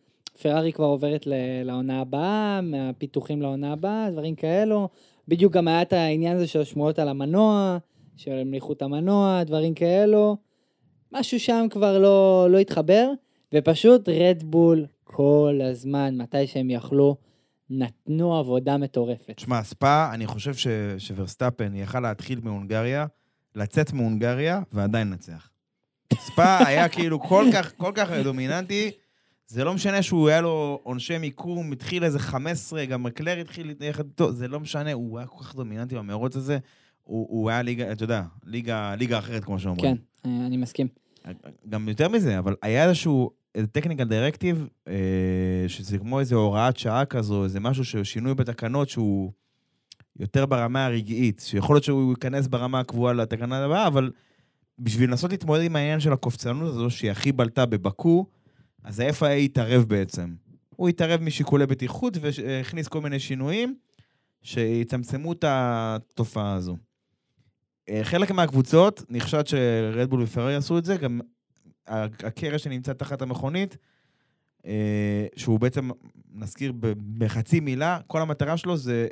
פרארי כבר עוברת לעונה הבאה, מהפיתוחים לעונה הבאה, דברים כאלו. בדיוק גם היה את העניין הזה של השמועות על המנוע, של מליחות המנוע, דברים כאלו. משהו שם כבר לא, לא התחבר, ופשוט רדבול כל הזמן, מתי שהם יכלו, נתנו עבודה מטורפת. תשמע, ספא, אני חושב ש... שוורסטאפן יכל להתחיל מהונגריה, לצאת מהונגריה, ועדיין לנצח. ספא היה כאילו כל כך, כל כך דומיננטי, זה לא משנה שהוא היה לו עונשי מיקום, התחיל איזה 15, גם מקלר התחיל יחד איתו, זה לא משנה, הוא היה כל כך דומיננטי במרוץ הזה, הוא, הוא היה ליגה, אתה יודע, ליגה, ליגה אחרת, כמו שאומרים. כן, אה, אני מסכים. גם יותר מזה, אבל היה איזשהו, טכניקל דירקטיב, אה, שזה כמו איזו הוראת שעה כזו, איזה משהו שהוא שינוי בתקנות שהוא יותר ברמה הרגעית, שיכול להיות שהוא ייכנס ברמה הקבועה לתקנה הבאה, אבל בשביל לנסות להתמודד עם העניין של הקופצנות הזו, שהיא הכי בלטה בבקו, אז ה-FIA התערב בעצם. הוא התערב משיקולי בטיחות והכניס כל מיני שינויים שיצמצמו את התופעה הזו. אה, חלק מהקבוצות, נחשד שרדבול ופרארי עשו את זה, גם הקרש שנמצא תחת המכונית, אה, שהוא בעצם, נזכיר בחצי מילה, כל המטרה שלו זה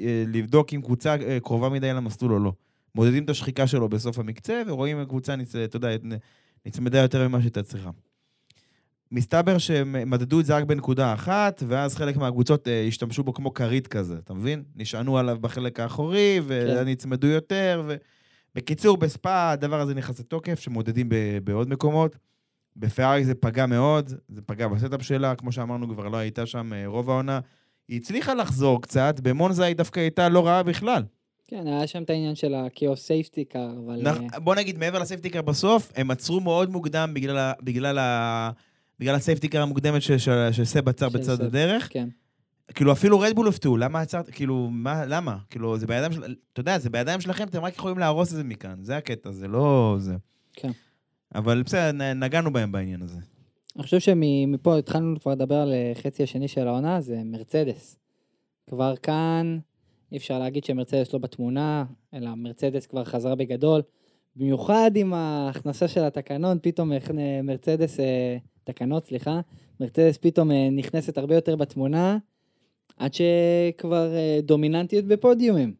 אה, לבדוק אם קבוצה קרובה מדי למסלול או לא. מודדים את השחיקה שלו בסוף המקצה, ורואים אם הקבוצה, אתה יודע, נצמדה יותר ממה שהייתה צריכה. מסתבר שהם מדדו את זה רק בנקודה אחת, ואז חלק מהקבוצות אה, השתמשו בו כמו כרית כזה, אתה מבין? נשענו עליו בחלק האחורי, ונצמדו יותר, ו... בקיצור, בספא הדבר הזה נכנס לתוקף, שמודדים ב- בעוד מקומות. בפרארי זה פגע מאוד, זה פגע ב setup שלה, כמו שאמרנו, כבר לא הייתה שם אה, רוב העונה. היא הצליחה לחזור קצת, במונזה היא דווקא הייתה לא רעה בכלל. כן, היה שם את העניין של הקיו safety car, אבל... נכ- אה, בוא נגיד, מעבר ל safety car בסוף, הם עצרו מאוד מוקדם בגלל, בגלל, ה- בגלל ה safety car המוקדמת ש- ש- שסב עצר בצד הדרך. כן. כאילו, אפילו רדבול הופתעו, למה עצרת? כאילו, מה, למה? כאילו, זה בידיים של... אתה יודע, זה בידיים שלכם, אתם רק יכולים להרוס את זה מכאן. זה הקטע, זה לא... זה. כן. אבל בסדר, נגענו בהם בעניין הזה. אני חושב שמפה התחלנו כבר לדבר על אה, חצי השני של העונה, זה מרצדס. כבר כאן, אי אפשר להגיד שמרצדס לא בתמונה, אלא מרצדס כבר חזרה בגדול. במיוחד עם ההכנסה של התקנון, פתאום אה, מרצדס, אה, תקנות, סליחה, מרצדס פתאום אה, נכנסת הרבה יותר בתמונה, עד שכבר אה, דומיננטיות בפודיומים.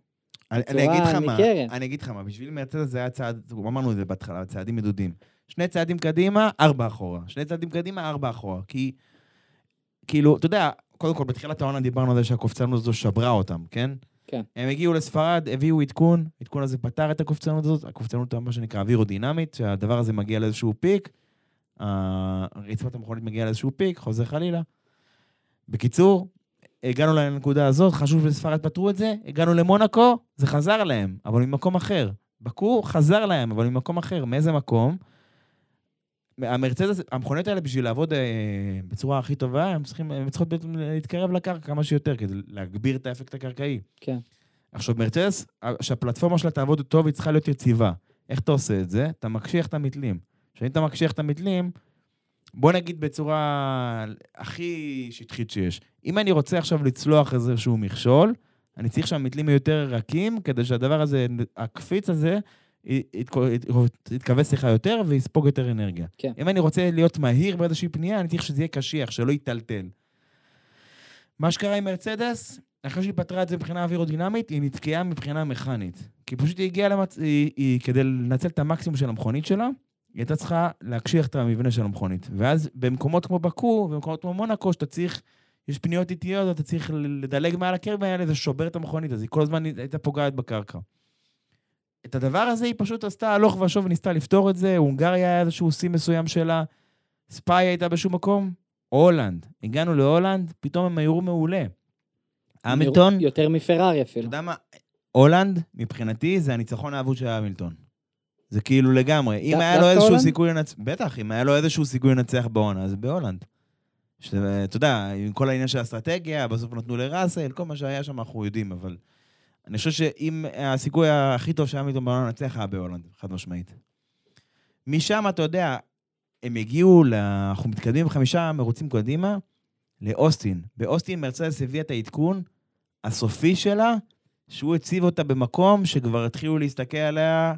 אני, אגיד לך מה. אני אגיד לך מה, בשביל מרצדס זה היה צעד, אמרנו את זה בהתחלה, צעדים מדודים. שני צעדים קדימה, ארבע אחורה. שני צעדים קדימה, ארבע אחורה. כי, כאילו, אתה יודע, קודם כל, בתחילת העונה דיברנו על זה שהקופצנות הזו שברה אותם, כן? כן. הם הגיעו לספרד, הביאו עדכון, העדכון הזה פתר את הקופצנות הזאת, הקופצנות, מה שנקרא אווירודינמית, שהדבר הזה מגיע לאיזשהו פיק, רצפת המכונית מגיעה לאיזשהו פיק, חוזר חלילה. בקיצור, הגענו לנקודה הזאת, חשוב שבספרד פתרו את זה, הגענו למונקו, זה חזר להם, אבל ממקום אחר. בקו חזר להם, אבל ממקום אחר. מאיזה מקום? המרצדס, המכוניות האלה בשביל לעבוד אה, בצורה הכי טובה, הם, צריכים, הם צריכות בעצם להתקרב לקרקע כמה שיותר, כדי להגביר את האפקט הקרקעי. כן. עכשיו, מרצדס, שהפלטפורמה שלה תעבוד טוב, היא צריכה להיות יציבה. איך אתה עושה את זה? אתה מקשיח את המתלים. כשאם אתה מקשיח את המתלים, בוא נגיד בצורה הכי שטחית שיש. אם אני רוצה עכשיו לצלוח איזשהו מכשול, אני צריך שהמתלים יהיו יותר רכים, כדי שהדבר הזה, הקפיץ הזה, יתכווץ לך יותר ויספוג יותר אנרגיה. כן. אם אני רוצה להיות מהיר באיזושהי פנייה, אני צריך שזה יהיה קשיח, שלא יטלטל. מה שקרה עם מרצדס, אחרי שהיא פתרה את זה מבחינה אווירודינמית, היא נתקעה מבחינה מכנית. כי פשוט היא הגיעה למצ... היא, היא, כדי לנצל את המקסימום של המכונית שלה, היא הייתה צריכה להקשיח את המבנה של המכונית. ואז במקומות כמו בקו, במקומות כמו מונקו, שאתה צריך, יש פניות איטיות, אתה צריך לדלג מעל הקרב האלה, זה שובר את המכונית, אז היא כל הזמן הייתה פוגעת בקרקע. את הדבר הזה היא פשוט עשתה הלוך ושוב וניסתה לפתור את זה, הונגריה היה איזשהו שיא מסוים שלה, ספאי הייתה בשום מקום, הולנד. הגענו להולנד, פתאום הם היו מעולה. המילטון, יותר מפרארי אתה אפילו. יודע מה? הולנד, מבחינתי, זה הניצחון האבוד של המילטון. זה כאילו לגמרי. אם היה לו איזשהו? סיכוי לנצח... בטח, אם היה לו איזשהו סיכוי לנצח בעונה, אז בהולנד. אתה יודע, עם כל העניין של האסטרטגיה, בסוף נתנו לראסל, כל מה שהיה שם אנחנו יודעים, אבל... אני חושב שאם הסיכוי הכי טוב שהיה מילטון בעונה לנצח היה בהולנד, חד משמעית. משם, אתה יודע, הם הגיעו. אנחנו מתקדמים חמישה מרוצים קדימה, לאוסטין. באוסטין מרצדס הביאה את העדכון הסופי שלה, שהוא הציב אותה במקום שכבר התחילו להסתכל עליה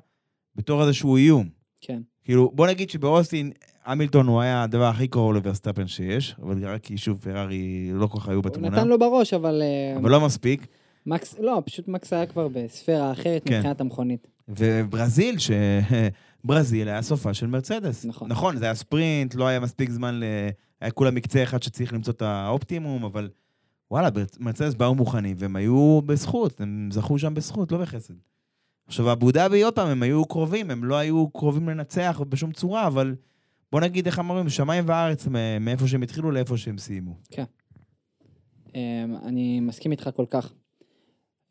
בתור איזשהו איום. כן. כאילו, בוא נגיד שבאוסטין, המילטון הוא היה הדבר הכי קרוב לוורסטאפן שיש, אבל רק כי שוב פרארי לא כל כך היו הוא בתמונה. נתן לו בראש, אבל... אה, אבל לא מספיק. מקס, לא, פשוט מקס היה כבר בספירה אחרת כן. מבחינת המכונית. וברזיל, ש... ברזיל היה סופ"ש של מרצדס. נכון. נכון, זה היה ספרינט, לא היה מספיק זמן ל... היה כולה מקצה אחד שצריך למצוא את האופטימום, אבל וואלה, מרצדס באו מוכנים, והם היו בזכות, הם זכו שם בזכות, לא בחסד. עכשיו, אבו דאבי, עוד פעם, הם היו קרובים, הם לא היו קרובים לנצח בשום צורה, אבל בוא נגיד, איך אמרים, שמיים וארץ, מאיפה שהם התחילו לאיפה שהם סיימו. אה, אני מסכים איתך כל כך.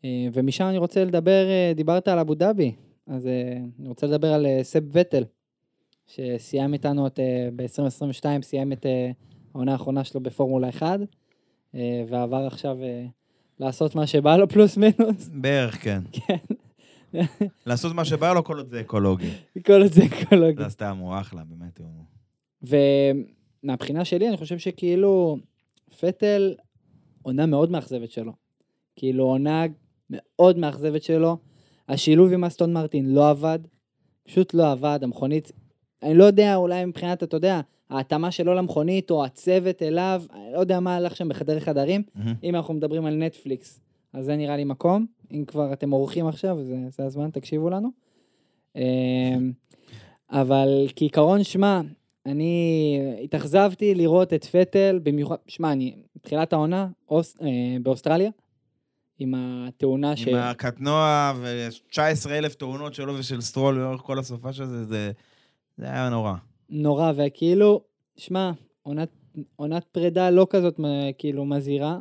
אה, ומשם אני רוצה לדבר, אה, דיברת על אבו דאבי, אז אה, אני רוצה לדבר על סב וטל, שסיים איתנו את, אה, ב-2022, סיים את העונה האחרונה שלו בפורמולה 1, אה, ועבר עכשיו לעשות מה שבא לו פלוס מינוס. בערך, כן. כן. לעשות מה שבא לו, כל עוד זה אקולוגי. כל זה אקולוגי. לא סתם, הוא אחלה, באמת, הוא... ומהבחינה שלי, אני חושב שכאילו, פטל, עונה מאוד מאכזבת שלו. כאילו, עונה מאוד מאכזבת שלו. השילוב עם אסטון מרטין לא עבד, פשוט לא עבד, המכונית, אני לא יודע, אולי מבחינת, אתה יודע, ההתאמה שלו למכונית, או הצוות אליו, אני לא יודע מה הלך שם בחדרי חדרים. מהמם. אם אנחנו מדברים על נטפליקס, אז זה נראה לי מקום. אם כבר אתם אורחים עכשיו, זה, זה הזמן, תקשיבו לנו. אמ, אבל כעיקרון, שמע, אני התאכזבתי לראות את וטל, במיוחד, שמע, אני, בתחילת העונה, אוס, אה, באוסטרליה, עם התאונה ש... עם הקטנוע ו-19 אלף תאונות שלו ושל סטרול לאורך כל הסופ"ש של זה, זה, זה היה נורא. נורא, וכאילו, שמע, עונת, עונת פרידה לא כזאת כאילו מזהירה.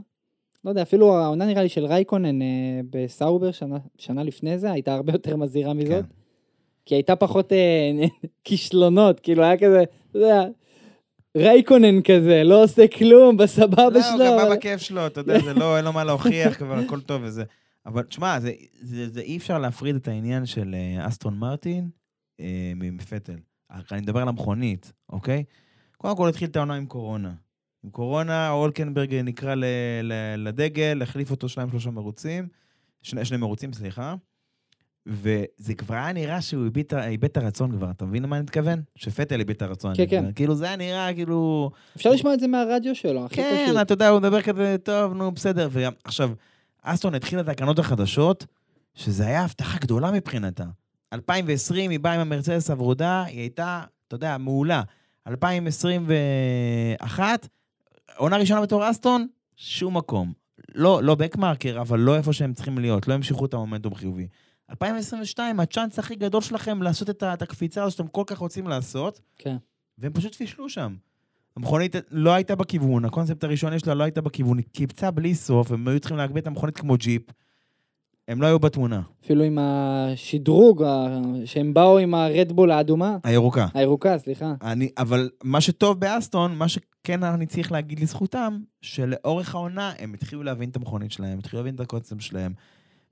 לא יודע, אפילו העונה נראה לי של רייקונן אה, בסאובר שנה, שנה לפני זה, הייתה הרבה יותר מזהירה מזאת. כן. כי הייתה פחות אה, כישלונות, כאילו היה כזה, אתה יודע, רייקונן כזה, לא עושה כלום, בסבבה לא, שלו. הוא גם בא בכיף שלו, אתה יודע, זה לא, אין לו מה להוכיח, כבר הכל טוב וזה. אבל תשמע, זה, זה, זה אי אפשר להפריד את העניין של אה, אסטון מרטין אה, מפטל. אני מדבר על המכונית, אוקיי? קודם כל התחיל את העונה עם קורונה. עם קורונה, אולקנברג נקרא ל, ל, לדגל, החליף אותו שניים שלושה מרוצים, שני, שני מרוצים, סליחה. וזה כבר היה נראה שהוא איבד את הרצון כבר, אתה מבין למה אני מתכוון? שפטל איבד את הרצון. כן, כן. כאילו זה היה נראה כאילו... אפשר לשמוע את זה מהרדיו שלו, הכי כן, פשוט. אתה יודע, הוא מדבר כזה, טוב, נו, בסדר. וגם, עכשיו, אסטון התחילה את התקנות החדשות, שזה היה הבטחה גדולה מבחינתה. 2020 היא באה עם המרצדס הוורודה, היא הייתה, אתה יודע, מעולה. 2021, עונה ראשונה בתור אסטון, שום מקום. לא, לא בקמרקר, אבל לא איפה שהם צריכים להיות, לא המשיכו את המומנטום חיובי. 2022, הצ'אנס הכי גדול שלכם לעשות את את הקפיצה הזו שאתם כל כך רוצים לעשות, כן. והם פשוט פישלו שם. המכונית לא הייתה בכיוון, הקונספט הראשוני שלה לא הייתה בכיוון, היא קיפצה בלי סוף, הם היו צריכים להגביה את המכונית כמו ג'יפ. הם לא היו בתמונה. אפילו עם השדרוג, שהם באו עם הרדבול האדומה, הירוקה. הירוקה, סליחה. אני, אבל מה שטוב באסטון, מה שכן אני צריך להגיד לזכותם, שלאורך העונה הם התחילו להבין את המכונית שלהם, התחילו להבין את הקונספט שלהם,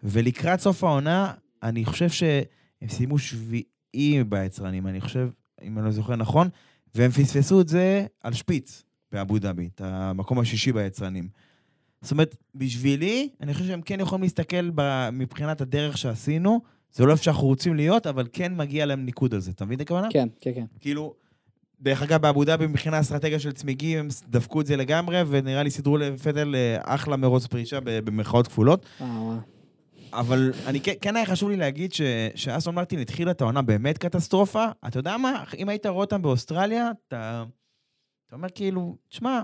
ולקראת סוף העונה, אני חושב שהם סיימו שביעי ביצרנים, אני חושב, אם אני לא זוכר נכון, והם פספסו את זה על שפיץ באבו דאבי, את המקום השישי ביצרנים. זאת אומרת, בשבילי, אני חושב שהם כן יכולים להסתכל ב, מבחינת הדרך שעשינו, זה לא איפה שאנחנו רוצים להיות, אבל כן מגיע להם ניקוד על זה. אתה מבין את הכוונה? כן, כן, כן. כאילו, דרך אגב, באבו דאבי, מבחינת אסטרטגיה של צמיגים, הם דפקו את זה לגמרי, ונראה לי סידרו לפטל אה, אחלה מרוץ פרישה במרכאות כפולות. אה. אבל אני כן, כן היה חשוב לי להגיד ש, שאסטון מרטין התחילה את העונה באמת קטסטרופה. אתה יודע מה? אם היית רואה אותם באוסטרליה, אתה, אתה אומר כאילו, תשמע,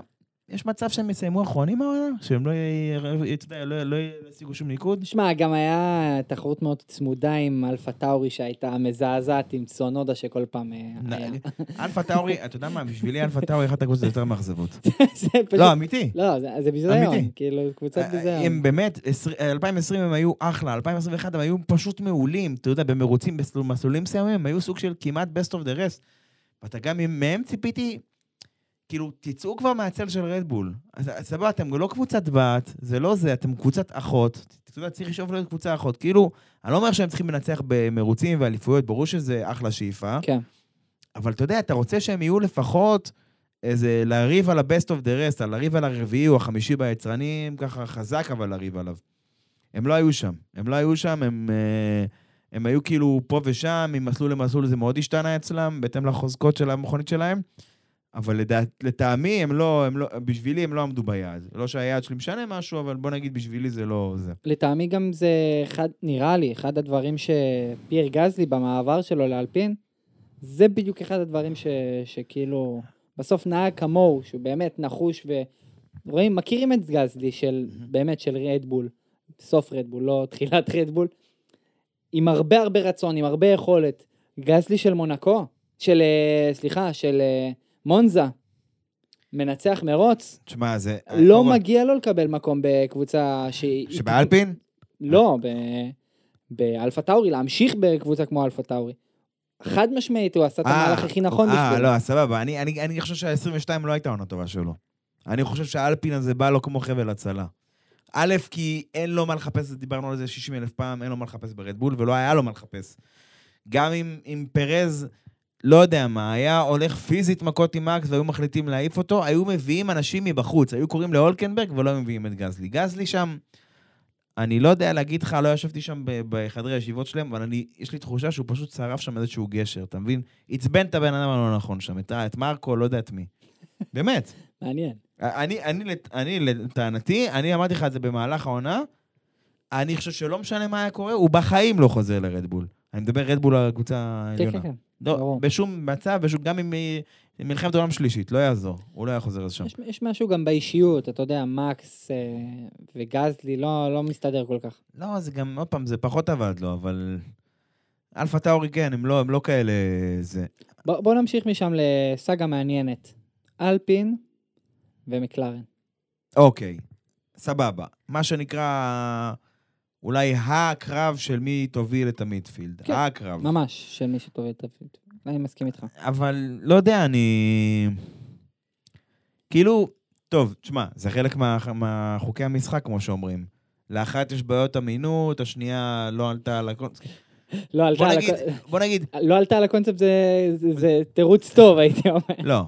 יש מצב שהם יסיימו אחרונים העונה? שהם לא, יודע, לא, לא ישיגו שום ניקוד? שמע, גם היה תחרות מאוד צמודה עם אלפה טאורי שהייתה מזעזעת עם צונודה שכל פעם אה, היה. אלפה טאורי, אתה יודע מה? בשבילי אלפה טאורי אחת הקבוצות יותר מאכזבות. לא, אמיתי. לא, זה- ביזיון. כאילו, קבוצת ביזיון. הם באמת, עשר- 2020 הם היו אחלה, 2021 הם היו פשוט מעולים, אתה יודע, במרוצים, במסלולים מסוימים, הם היו סוג של כמעט best of the rest. ואתה גם מהם ציפיתי, כאילו, תצאו כבר מהצל של רדבול. סבבה, אתם לא קבוצת בת, זה לא זה, אתם קבוצת אחות. אתה יודע, צריך לשאוף להיות קבוצה אחות. כאילו, אני לא אומר שהם צריכים לנצח במרוצים ואליפויות, ברור שזה אחלה שאיפה. כן. אבל אתה יודע, אתה רוצה שהם יהיו לפחות איזה, לריב על ה-best of the rest, על לריב על הרביעי או החמישי ביצרנים, ככה חזק אבל לריב עליו. הם לא היו שם. הם לא היו שם, הם, אה, הם היו כאילו פה ושם, ממסלול למסלול זה מאוד השתנה אצלם, בהתאם לחוזקות של המכונית שלהם. אבל לדעת, לטעמי, הם לא, הם לא, בשבילי הם לא עמדו ביעד. לא שהיעד שלי משנה משהו, אבל בוא נגיד, בשבילי זה לא זה. לטעמי גם זה אחד, נראה לי, אחד הדברים שפייר גזלי במעבר שלו לאלפין, זה בדיוק אחד הדברים ש, שכאילו, בסוף נהג כמוהו, שהוא באמת נחוש ורואים, מכירים את גזלי של, באמת של רדבול, סוף רדבול, לא תחילת רדבול, עם הרבה הרבה רצון, עם הרבה יכולת. גזלי של מונקו, של, אה, סליחה, של אה, מונזה, מנצח מרוץ, תשמע, זה... לא קודם כל, מגיע לו לקבל מקום בקבוצה שהיא... שבאלפין? לא, ב... באלפה טאורי, להמשיך בקבוצה כמו אלפה טאורי. חד משמעית, הוא עשה את אה, המהלך הכי נכון אה, בשבילו. לא, סבבה. אני, אני, אני חושב שה-22 לא הייתה עונה טובה שלו. אני חושב שהאלפין הזה בא לו כמו חבל הצלה. א', כי אין לו מה לחפש, דיברנו על זה 60 אלף פעם, אין לו מה לחפש ברדבול, ולא היה לו מה לחפש. גם אם, אם פרז, לא יודע מה, היה הולך פיזית מכות עם מקס והיו מחליטים להעיף אותו, היו מביאים אנשים מבחוץ, היו קוראים להולקנברג ולא מביאים את גזלי. גזלי שם, אני לא יודע להגיד לך, לא ישבתי שם בחדרי הישיבות שלהם, אבל אני, יש לי תחושה שהוא פשוט שרף שם איזשהו גשר, אתה מבין? עצבן את הבן אדם הלא נכון שם, את, את מרקו, לא יודע את מי. באמת. מעניין. אני, אני, לט- אני, לטענתי, אני אמרתי לך את זה במהלך העונה, אני חושב שלא משנה מה היה קורה, הוא בחיים לא חוזר לרדבול. אני מדבר רדבול על הקבוצה כן, העליונה. כן, כן. לא, ברור. בשום מצב, בשום, גם אם היא מלחמת עולם שלישית, לא יעזור, הוא לא היה חוזר לשם. יש, יש משהו גם באישיות, אתה יודע, מקס אה, וגזלי לא, לא מסתדר כל כך. לא, זה גם, עוד פעם, זה פחות עבד לו, אבל... אלפה טאורי כן, הם לא, הם לא כאלה... זה... בוא, בוא נמשיך משם לסאגה מעניינת. אלפין ומקלרן. אוקיי, סבבה. מה שנקרא, אולי הקרב של מי תוביל את המידפילד. כן, הקרב. ממש, של מי שטוב את הפילד. אני מסכים איתך. אבל לא יודע, אני... כאילו, טוב, תשמע, זה חלק מה- מהחוקי המשחק, כמו שאומרים. לאחת יש בעיות אמינות, השנייה לא עלתה על הקונספט. לא עלתה על הקונספט, בוא נגיד, לא עלתה על הקונספט זה, תירוץ טוב, הייתי אומר. לא,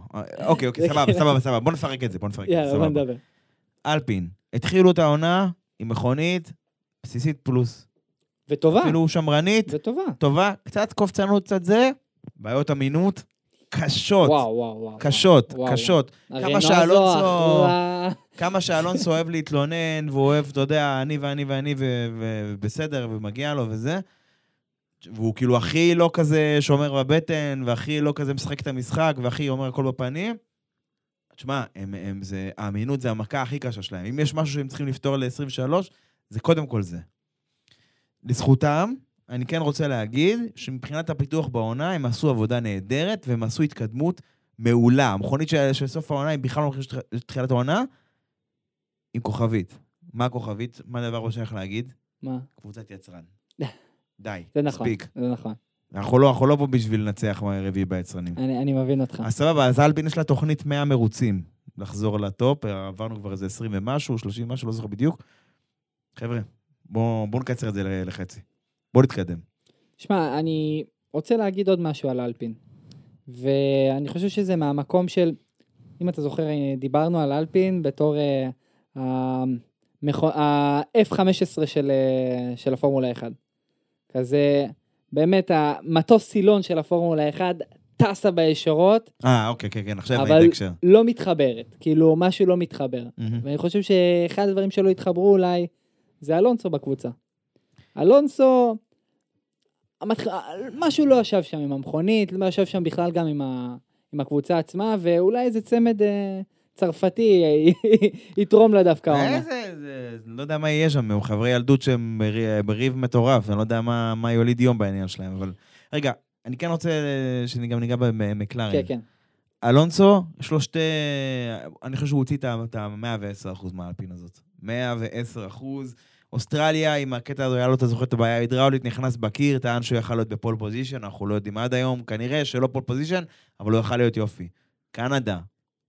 אוקיי, אוקיי, סבבה, סבבה, סבבה, בוא נפרק את זה, בוא נפרק את זה, יאללה, בוא סבבה. נדבר. אלפין, התחילו את העונה עם מכונית בסיסית פלוס. וטובה, אפילו שמרנית, וטובה. טובה, קצת קופצנות, קצת זה, בעיות אמינות קשות, וואו, וואו, וואו. קשות, וואו, קשות. וואו. כמה שאלונסו-. כמה שאלונסו אוהב להתלונן, והוא אוהב, אתה יודע, אני ואני ואני ובסדר, ומגיע לו וזה. והוא כאילו הכי לא כזה שומר בבטן, והכי לא כזה משחק את המשחק, והכי אומר הכל בפנים. תשמע, הם, הם, זה, האמינות זה המכה הכי קשה שלהם. אם יש משהו שהם צריכים לפתור ל-23, זה קודם כל זה. לזכותם, אני כן רוצה להגיד שמבחינת הפיתוח בעונה, הם עשו עבודה נהדרת, והם עשו התקדמות מעולה. המכונית של, של סוף העונה, היא בכלל לא של תחילת העונה, עם כוכבית. מה הכוכבית? מה הדבר שייך להגיד? מה? קבוצת יצרן. די, זה נכון, מספיק. זה נכון. אנחנו לא, אנחנו לא פה בשביל לנצח רביעי ביצרנים. אני אני מבין אותך. אז סבבה, אז אלפין יש לה תוכנית 100 מרוצים. לחזור לטופ, עברנו כבר איזה 20 ומשהו, 30 משהו, לא זוכר בדיוק. חבר'ה, בואו בוא נקצר את זה לחצי. בואו נתקדם. שמע, אני רוצה להגיד עוד משהו על אלפין. ואני חושב שזה מהמקום של, אם אתה זוכר, דיברנו על אלפין בתור אה, המכו- ה-F-15 של, אה, של הפורמולה 1. כזה, באמת, המטוס סילון של הפורמולה 1 טסה בישורות, אה, אוקיי, כן, כן, עכשיו אבל ראיתי הקשר. לא מתחברת. כאילו, משהו לא מתחבר. מהמם. ואני חושב שאחד הדברים שלא התחברו אולי, זה אלונסו בקבוצה. אלונסו, המתח... משהו לא ישב שם עם המכונית, לא ישב שם בכלל גם עם, ה... עם הקבוצה עצמה, ואולי איזה צמד אה, צרפתי יתרום לה דווקא העונה. איזה, זה, לא יודע מה יהיה שם, הם חברי ילדות שהם ברי- בריב מטורף, אני לא יודע מה, מה יוליד יום בעניין שלהם, אבל... רגע, אני כן רוצה אה, שגם ניגע במקלרן. כן, כן. אלונסו, יש לו שתי... אני חושב שהוא הוציא את ה- את ה-110% מהאלפין הזאת. 110%. אוסטרליה, עם הקטע הזה, היה לו, אתה זוכר את הבעיה ההידראולית, נכנס בקיר, טען שהוא יכל להיות ב pole position, אנחנו לא יודעים עד היום, כנראה שלא pole position, אבל הוא יכל להיות יופי. קנדה,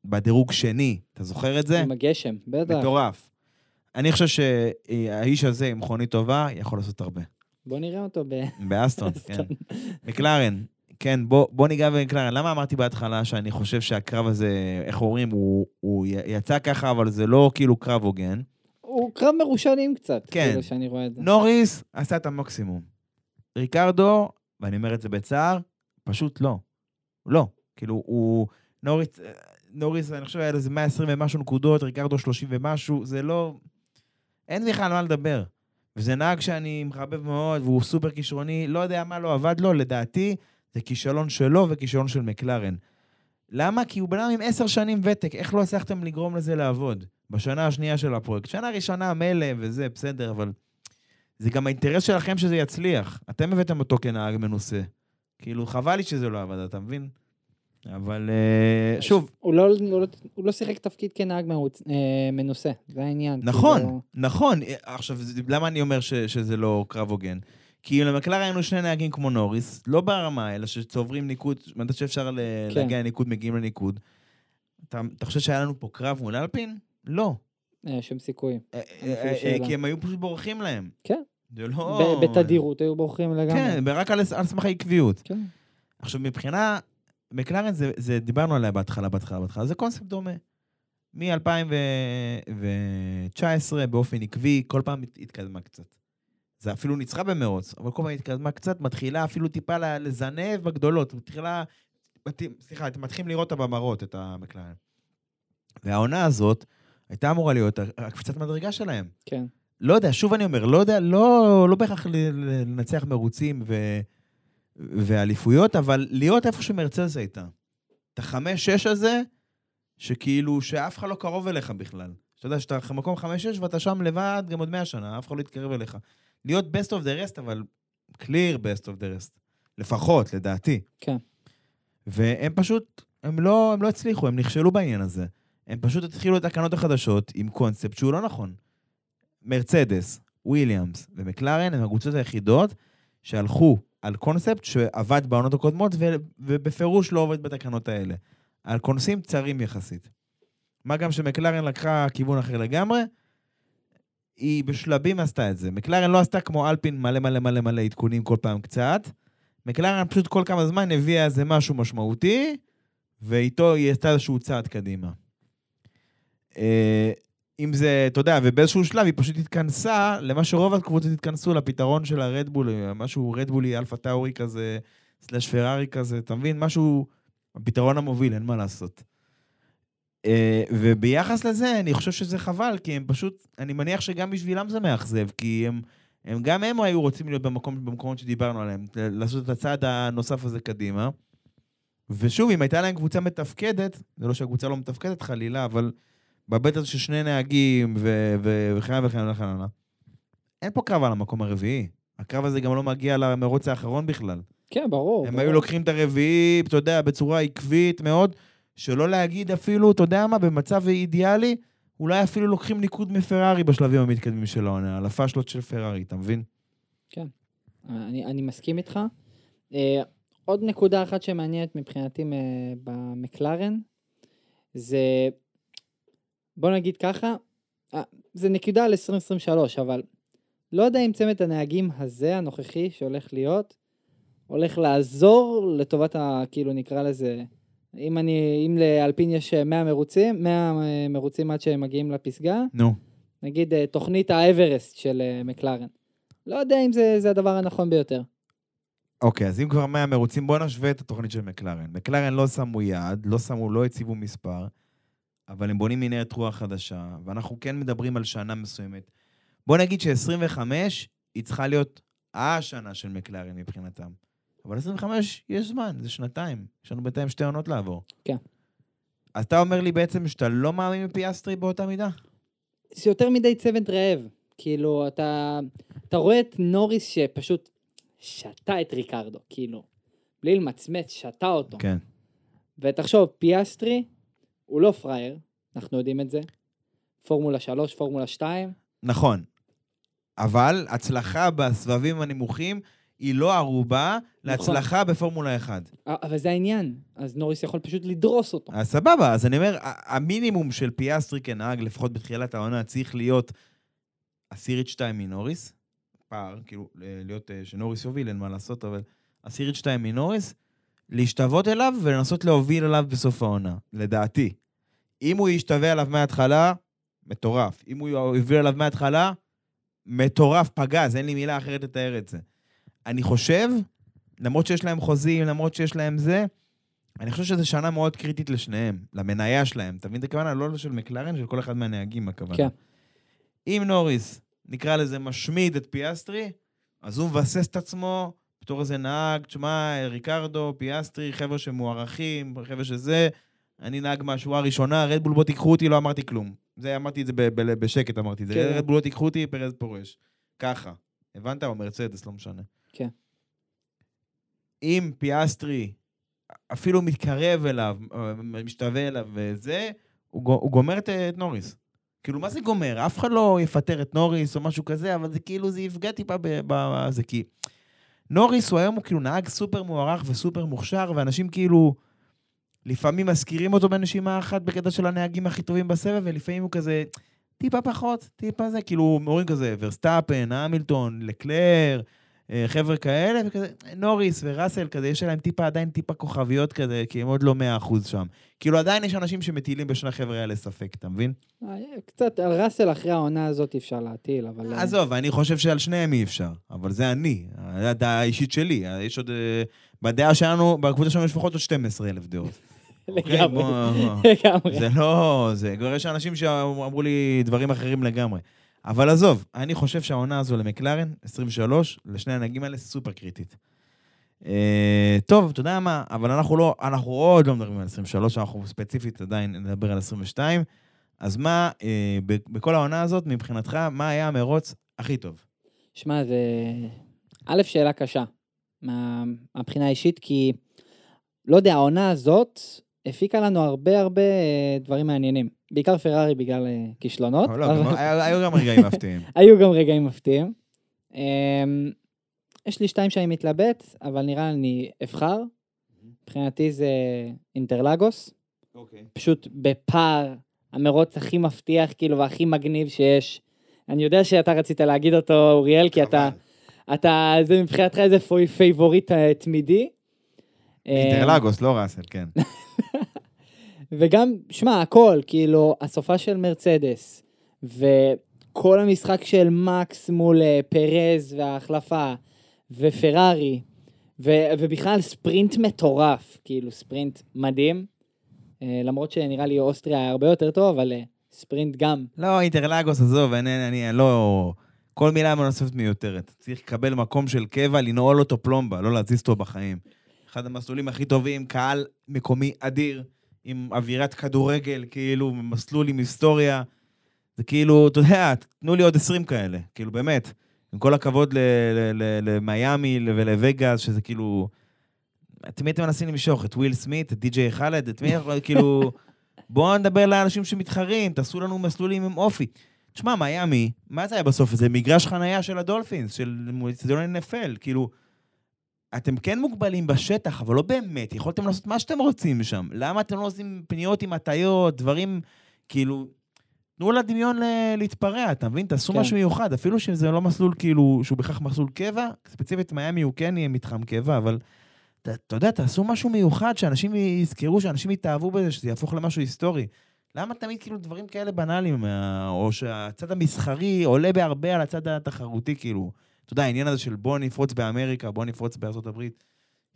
בדירוג שני, אתה זוכר את זה? עם הגשם, בטח. מטורף. אני חושב שהאיש הזה עם מכונית טובה יכול לעשות הרבה. בוא נראה אותו ב... באסטון, כן. מקלרן, כן, בוא, בוא ניגע במקלרן. למה אמרתי בהתחלה שאני חושב שהקרב הזה, איך אומרים, הוא, הוא יצא ככה, אבל זה לא כאילו קרב הוגן? קרב מרושעים קצת, כן. כאילו שאני רואה את זה. נוריס עשה את המקסימום. ריקרדו, ואני אומר את זה בצער, פשוט לא. לא. כאילו, הוא... נוריס, נוריס, אני חושב, היה לו איזה 120 ומשהו נקודות, ריקרדו 30 ומשהו, זה לא... אין בכלל מה לדבר. וזה נהג שאני מחבב מאוד, והוא סופר כישרוני, לא יודע מה לא עבד לו, לדעתי, זה כישלון שלו וכישלון של מקלרן. למה? כי הוא בן אדם עם עשר שנים ותק, איך לא הצלחתם לגרום לזה לעבוד? בשנה השנייה של הפרויקט. שנה ראשונה מילא וזה, בסדר, אבל זה גם האינטרס שלכם שזה יצליח. אתם הבאתם אותו כנהג מנוסה. כאילו, חבל לי שזה לא עבד, אתה מבין? אבל אה, שוב, הוא לא, הוא לא, הוא לא שיחק תפקיד כנהג מרוץ, אה, מנוסה, זה העניין. נכון, כאילו, נכון. אה, עכשיו, למה אני אומר ש, שזה לא קרב הוגן? כי למקלר היינו שני נהגים כמו נוריס, לא ברמה, אלא שצוברים ניקוד, מתי שאפשר כן. להגיע לניקוד, מגיעים לניקוד. אתה, אתה חושב שהיה לנו פה קרב מול אלפין? לא. אה, שום סיכוי. אה, אין אה. כי הם היו פשוט בורחים להם. כן. זה לא... בתדירות היו בורחים לגמרי. כן, רק על, סמך העקביות. כן. עכשיו, מבחינה, מקלרן זה, זה, דיברנו עליה בהתחלה, בהתחלה, בהתחלה, זה קונספט דומה. מ-2019, באופן עקבי, כל פעם הת- התקדמה קצת. זה אפילו ניצחה במרוץ, אבל כל פעם התקדמה קצת, מתחילה אפילו טיפה לזנב בגדולות, מתחילה, מת- סליחה, אתם מתחילים לראות אותה במראות, את המקלרן. והעונה הזאת הייתה אמורה להיות הקפיצת מדרגה שלהם. כן. לא יודע, שוב אני אומר, לא יודע, לא, לא בהכרח לנצח מרוצים ו, ואליפויות, אבל להיות איפה שמרצז הייתה. את החמש-שש הזה, שכאילו, שאף אחד לא קרוב אליך בכלל. אתה יודע, שאתה במקום חמש-שש ואתה שם לבד גם עוד מאה שנה, אף אחד לא יתקרב אליך. להיות best of the rest, אבל clear best of the rest. לפחות, לדעתי. כן. והם פשוט, הם לא, הם לא הצליחו, הם נכשלו בעניין הזה. הם פשוט התחילו את התקנות החדשות עם קונספט שהוא לא נכון. מרצדס, וויליאמס ומקלרן הם הקבוצות היחידות שהלכו על קונספט שעבד בעונות הקודמות ו- ובפירוש לא עובד בתקנות האלה. על כונסים צרים יחסית. מה גם שמקלרן לקחה כיוון אחר לגמרי, היא בשלבים עשתה את זה. מקלרן לא עשתה כמו אלפין מלא מלא מלא מלא עדכונים כל פעם קצת. מקלרן פשוט כל כמה זמן הביאה איזה משהו משמעותי, ואיתו היא עשתה איזשהו צעד קדימה. אה, אם זה, אתה יודע, ובאיזשהו שלב היא פשוט התכנסה למה שרוב הקבוצות התכנסו, לפתרון של הרדבול, משהו רדבולי, אלפה טאורי כזה, סלאש פרארי כזה, אתה מבין? משהו, הפתרון המוביל, אין מה לעשות. אה, וביחס לזה, אני חושב שזה חבל, כי הם פשוט, אני מניח שגם בשבילם זה מאכזב, כי הם, הם גם הם היו רוצים להיות במקום, במקומות שדיברנו עליהם, לעשות את הצעד הנוסף הזה קדימה. ושוב, אם הייתה להם קבוצה מתפקדת, זה לא שהקבוצה לא מתפקדת חלילה, אבל בהיבט הזה של שני נהגים וכן הלאה וכן הלאה וכן הלאה, אין פה קרב על המקום הרביעי. הקרב הזה גם לא מגיע למרוץ האחרון בכלל. כן, ברור. הם ברור. היו לוקחים את הרביעי, אתה יודע, בצורה עקבית מאוד, שלא להגיד אפילו, אתה יודע מה, במצב אידיאלי, אולי אפילו לוקחים ניקוד מפרארי בשלבים המתקדמים של העונה, על הפאשלות של פרארי, אתה מבין? אני, אני מסכים איתך. אה, עוד נקודה אחת שמעניינת מבחינתי אה, במקלרן, זה, בוא נגיד ככה, אה, זה נקודה על 2023, אבל לא יודע אם צמד הנהגים הזה, הנוכחי, שהולך להיות, הולך לעזור לטובת ה... כאילו נקרא לזה, אם אני, אם לאלפין יש 100 מרוצים, 100 מרוצים עד שהם מגיעים לפסגה, נו. נגיד אה, תוכנית האברסט של אה, מקלרן. לא יודע אם זה, זה הדבר הנכון ביותר. אוקיי, אז אם כבר 100 מרוצים, בואו נשווה את התוכנית של מקלרן. מקלרן לא שמו יעד, לא שמו, לא הציבו מספר, אבל הם בונים מנהרת רוח חדשה, ואנחנו כן מדברים על שנה מסוימת. בואו נגיד ש-25 היא צריכה להיות השנה של מקלרן מבחינתם. אבל 25 יש זמן, זה שנתיים. יש לנו בינתיים שתי עונות לעבור. כן. אז אתה אומר לי בעצם שאתה לא מאמין בפיאסטרי באותה מידה? זה יותר מדי צוות רעב. כאילו, אתה, אתה רואה את נוריס שפשוט שתה את ריקרדו, כאילו, בלי למצמץ, שתה אותו. כן. ותחשוב, פיאסטרי הוא לא פראייר, אנחנו יודעים את זה. פורמולה 3, פורמולה 2. נכון. אבל הצלחה בסבבים הנמוכים היא לא ערובה נכון. להצלחה בפורמולה 1. אבל זה העניין, אז נוריס יכול פשוט לדרוס אותו. אז סבבה, אז אני אומר, המינימום של פיאסטרי כנהג, לפחות בתחילת העונה, צריך להיות עשירית שתיים מנוריס. פער, כאילו, להיות, אה, שנוריס יוביל, אין מה לעשות, אבל עשירית שתיים מנוריס, להשתוות אליו ולנסות להוביל אליו בסוף העונה, לדעתי. אם הוא ישתווה אליו מההתחלה, מטורף. אם הוא יוביל אליו מההתחלה, מטורף, פגז, אין לי מילה אחרת לתאר את זה. אני חושב, למרות שיש להם חוזים, למרות שיש להם זה, אני חושב שזו שנה מאוד קריטית לשניהם, למניה שלהם. אתה מבין את הכוונה? לא של מקלרן, של כל אחד מהנהגים, הכוונה. כן. אם נוריס, נקרא לזה, משמיד את פיאסטרי, אז הוא מבסס את עצמו בתור איזה נהג, תשמע, ריקרדו, פיאסטרי, חבר'ה שמוערכים, חבר'ה שזה, אני נהג מהשורה הראשונה, רדבול בוא תיקחו אותי, לא אמרתי כלום. זה, אמרתי את זה ב- ב- בשקט, אמרתי את זה. כן. רדבול בוא תיקחו אותי, פרז פורש. ככה. הבנת? או מרצדס, לא משנה. כן. אם פיאסטרי אפילו מתקרב אליו, אה, משתווה אליו וזה, הוא, גו- הוא גומר את נוריס. כאילו, מה זה גומר? אף אחד לא יפטר את נוריס או משהו כזה, אבל זה כאילו, זה יפגע טיפה בזה, כי נוריס הוא היום הוא כאילו נהג סופר מוערך וסופר מוכשר, ואנשים כאילו לפעמים מזכירים אותו בנשימה אחת בקטע של הנהגים הכי טובים בסבב, ולפעמים הוא כזה טיפה פחות, טיפה זה, כאילו, אומרים כזה, ורסטאפן, המילטון, לקלר, חבר'ה כאלה, וכזה, נוריס וראסל כזה, יש להם טיפה, עדיין טיפה כוכביות כזה, כי הם עוד לא מאה אחוז שם. כאילו, עדיין יש אנשים שמטילים בשני החבר'ה האלה ספק, אתה מבין? אה, קצת על ראסל אחרי העונה הזאת אפשר להטיל, אבל... אה, עזוב, אני חושב שעל שניהם אי אפשר, אבל זה אני, הדעה האישית שלי. יש עוד... אה, בדעה שלנו, בקבוצה שלנו יש לפחות עוד 12 אלף דעות. אוקיי, לגמרי, בוא. לגמרי. זה לא... זה כבר יש אנשים שאמרו לי דברים אחרים לגמרי. אבל עזוב, אני חושב שהעונה הזו למקלרן, 23, לשני הנהגים האלה סופר קריטית. אה, טוב, אתה יודע מה, אבל אנחנו לא, אנחנו עוד לא מדברים על 23, אנחנו ספציפית עדיין נדבר על 22. אז מה, אה, בכל העונה הזאת, מבחינתך, מה היה המרוץ הכי טוב? שמע, זה... א', שאלה קשה, מה- מהבחינה האישית, כי, לא יודע, העונה הזאת הפיקה לנו הרבה הרבה אה, דברים מעניינים. בעיקר פרארי בגלל אה, כישלונות. לא, היו גם רגעים מפתיעים. היו גם רגעים מפתיעים. אמ, יש לי שתיים שאני מתלבט, אבל נראה לי אני אבחר. מבחינתי זה אינטרלגוס. אוקיי. פשוט בפער המרוץ הכי מבטיח, כאילו, והכי מגניב שיש. אני יודע שאתה רצית להגיד אותו, אוריאל, כי אתה, אתה, זה מבחינתך איזה פוי- favorite אה, תמידי. אינטרלגוס, לא ראסל, כן. וגם, שמע, הכל, כאילו, הסופ"ש של מרצדס, וכל המשחק של מקס מול אה, פרז וההחלפה, ופרארי, ו- ובכלל ספרינט מטורף, כאילו, ספרינט מדהים. אה, למרות שנראה לי אוסטריה היה הרבה יותר טוב, אבל אה, ספרינט גם. לא, אינטרלגוס, עזוב, אני, אני, אני לא... כל מילה נוספת מיותרת. צריך לקבל מקום של קבע, לנעול אותו פלומבה, לא להזיז אותו בחיים. אחד המסלולים הכי טובים, קהל מקומי אדיר, עם אווירת כדורגל, כאילו, מסלול עם היסטוריה. זה כאילו, אתה יודע, תנו לי עוד 20 כאלה, כאילו, באמת. עם כל הכבוד למיאמי ולווגאס, שזה כאילו... את מי אתם מנסים למשוך? את וויל סמית? את די.ג'יי חאלד? את מי, כאילו... בואו נדבר לאנשים שמתחרים, תעשו לנו מסלולים עם אופי. תשמע, מיאמי, מה זה היה בסוף? זה מגרש חנייה של הדולפינס, של מועצדון NFL, כאילו... אתם כן מוגבלים בשטח, אבל לא באמת, יכולתם לעשות מה שאתם רוצים שם. למה אתם לא עושים פניות עם הטיות, דברים, כאילו... תנו לדמיון ל- להתפרע, אתה מבין? תעשו כן. משהו מיוחד, אפילו שזה לא מסלול כאילו, שהוא בהכרח מסלול קבע, ספציפית מיאמי הוא כן יהיה מתחם קבע, אבל אתה אתה יודע, תעשו משהו מיוחד, שאנשים יזכרו, שאנשים יתאהבו בזה, שזה יהפוך למשהו היסטורי. למה תמיד כאילו דברים כאלה בנאליים, או שהצד המסחרי עולה בהרבה על הצד התחרותי, כאילו, אתה יודע, העניין הזה של בוא נפרוץ באמריקה, בוא נפרוץ בארצות הברית,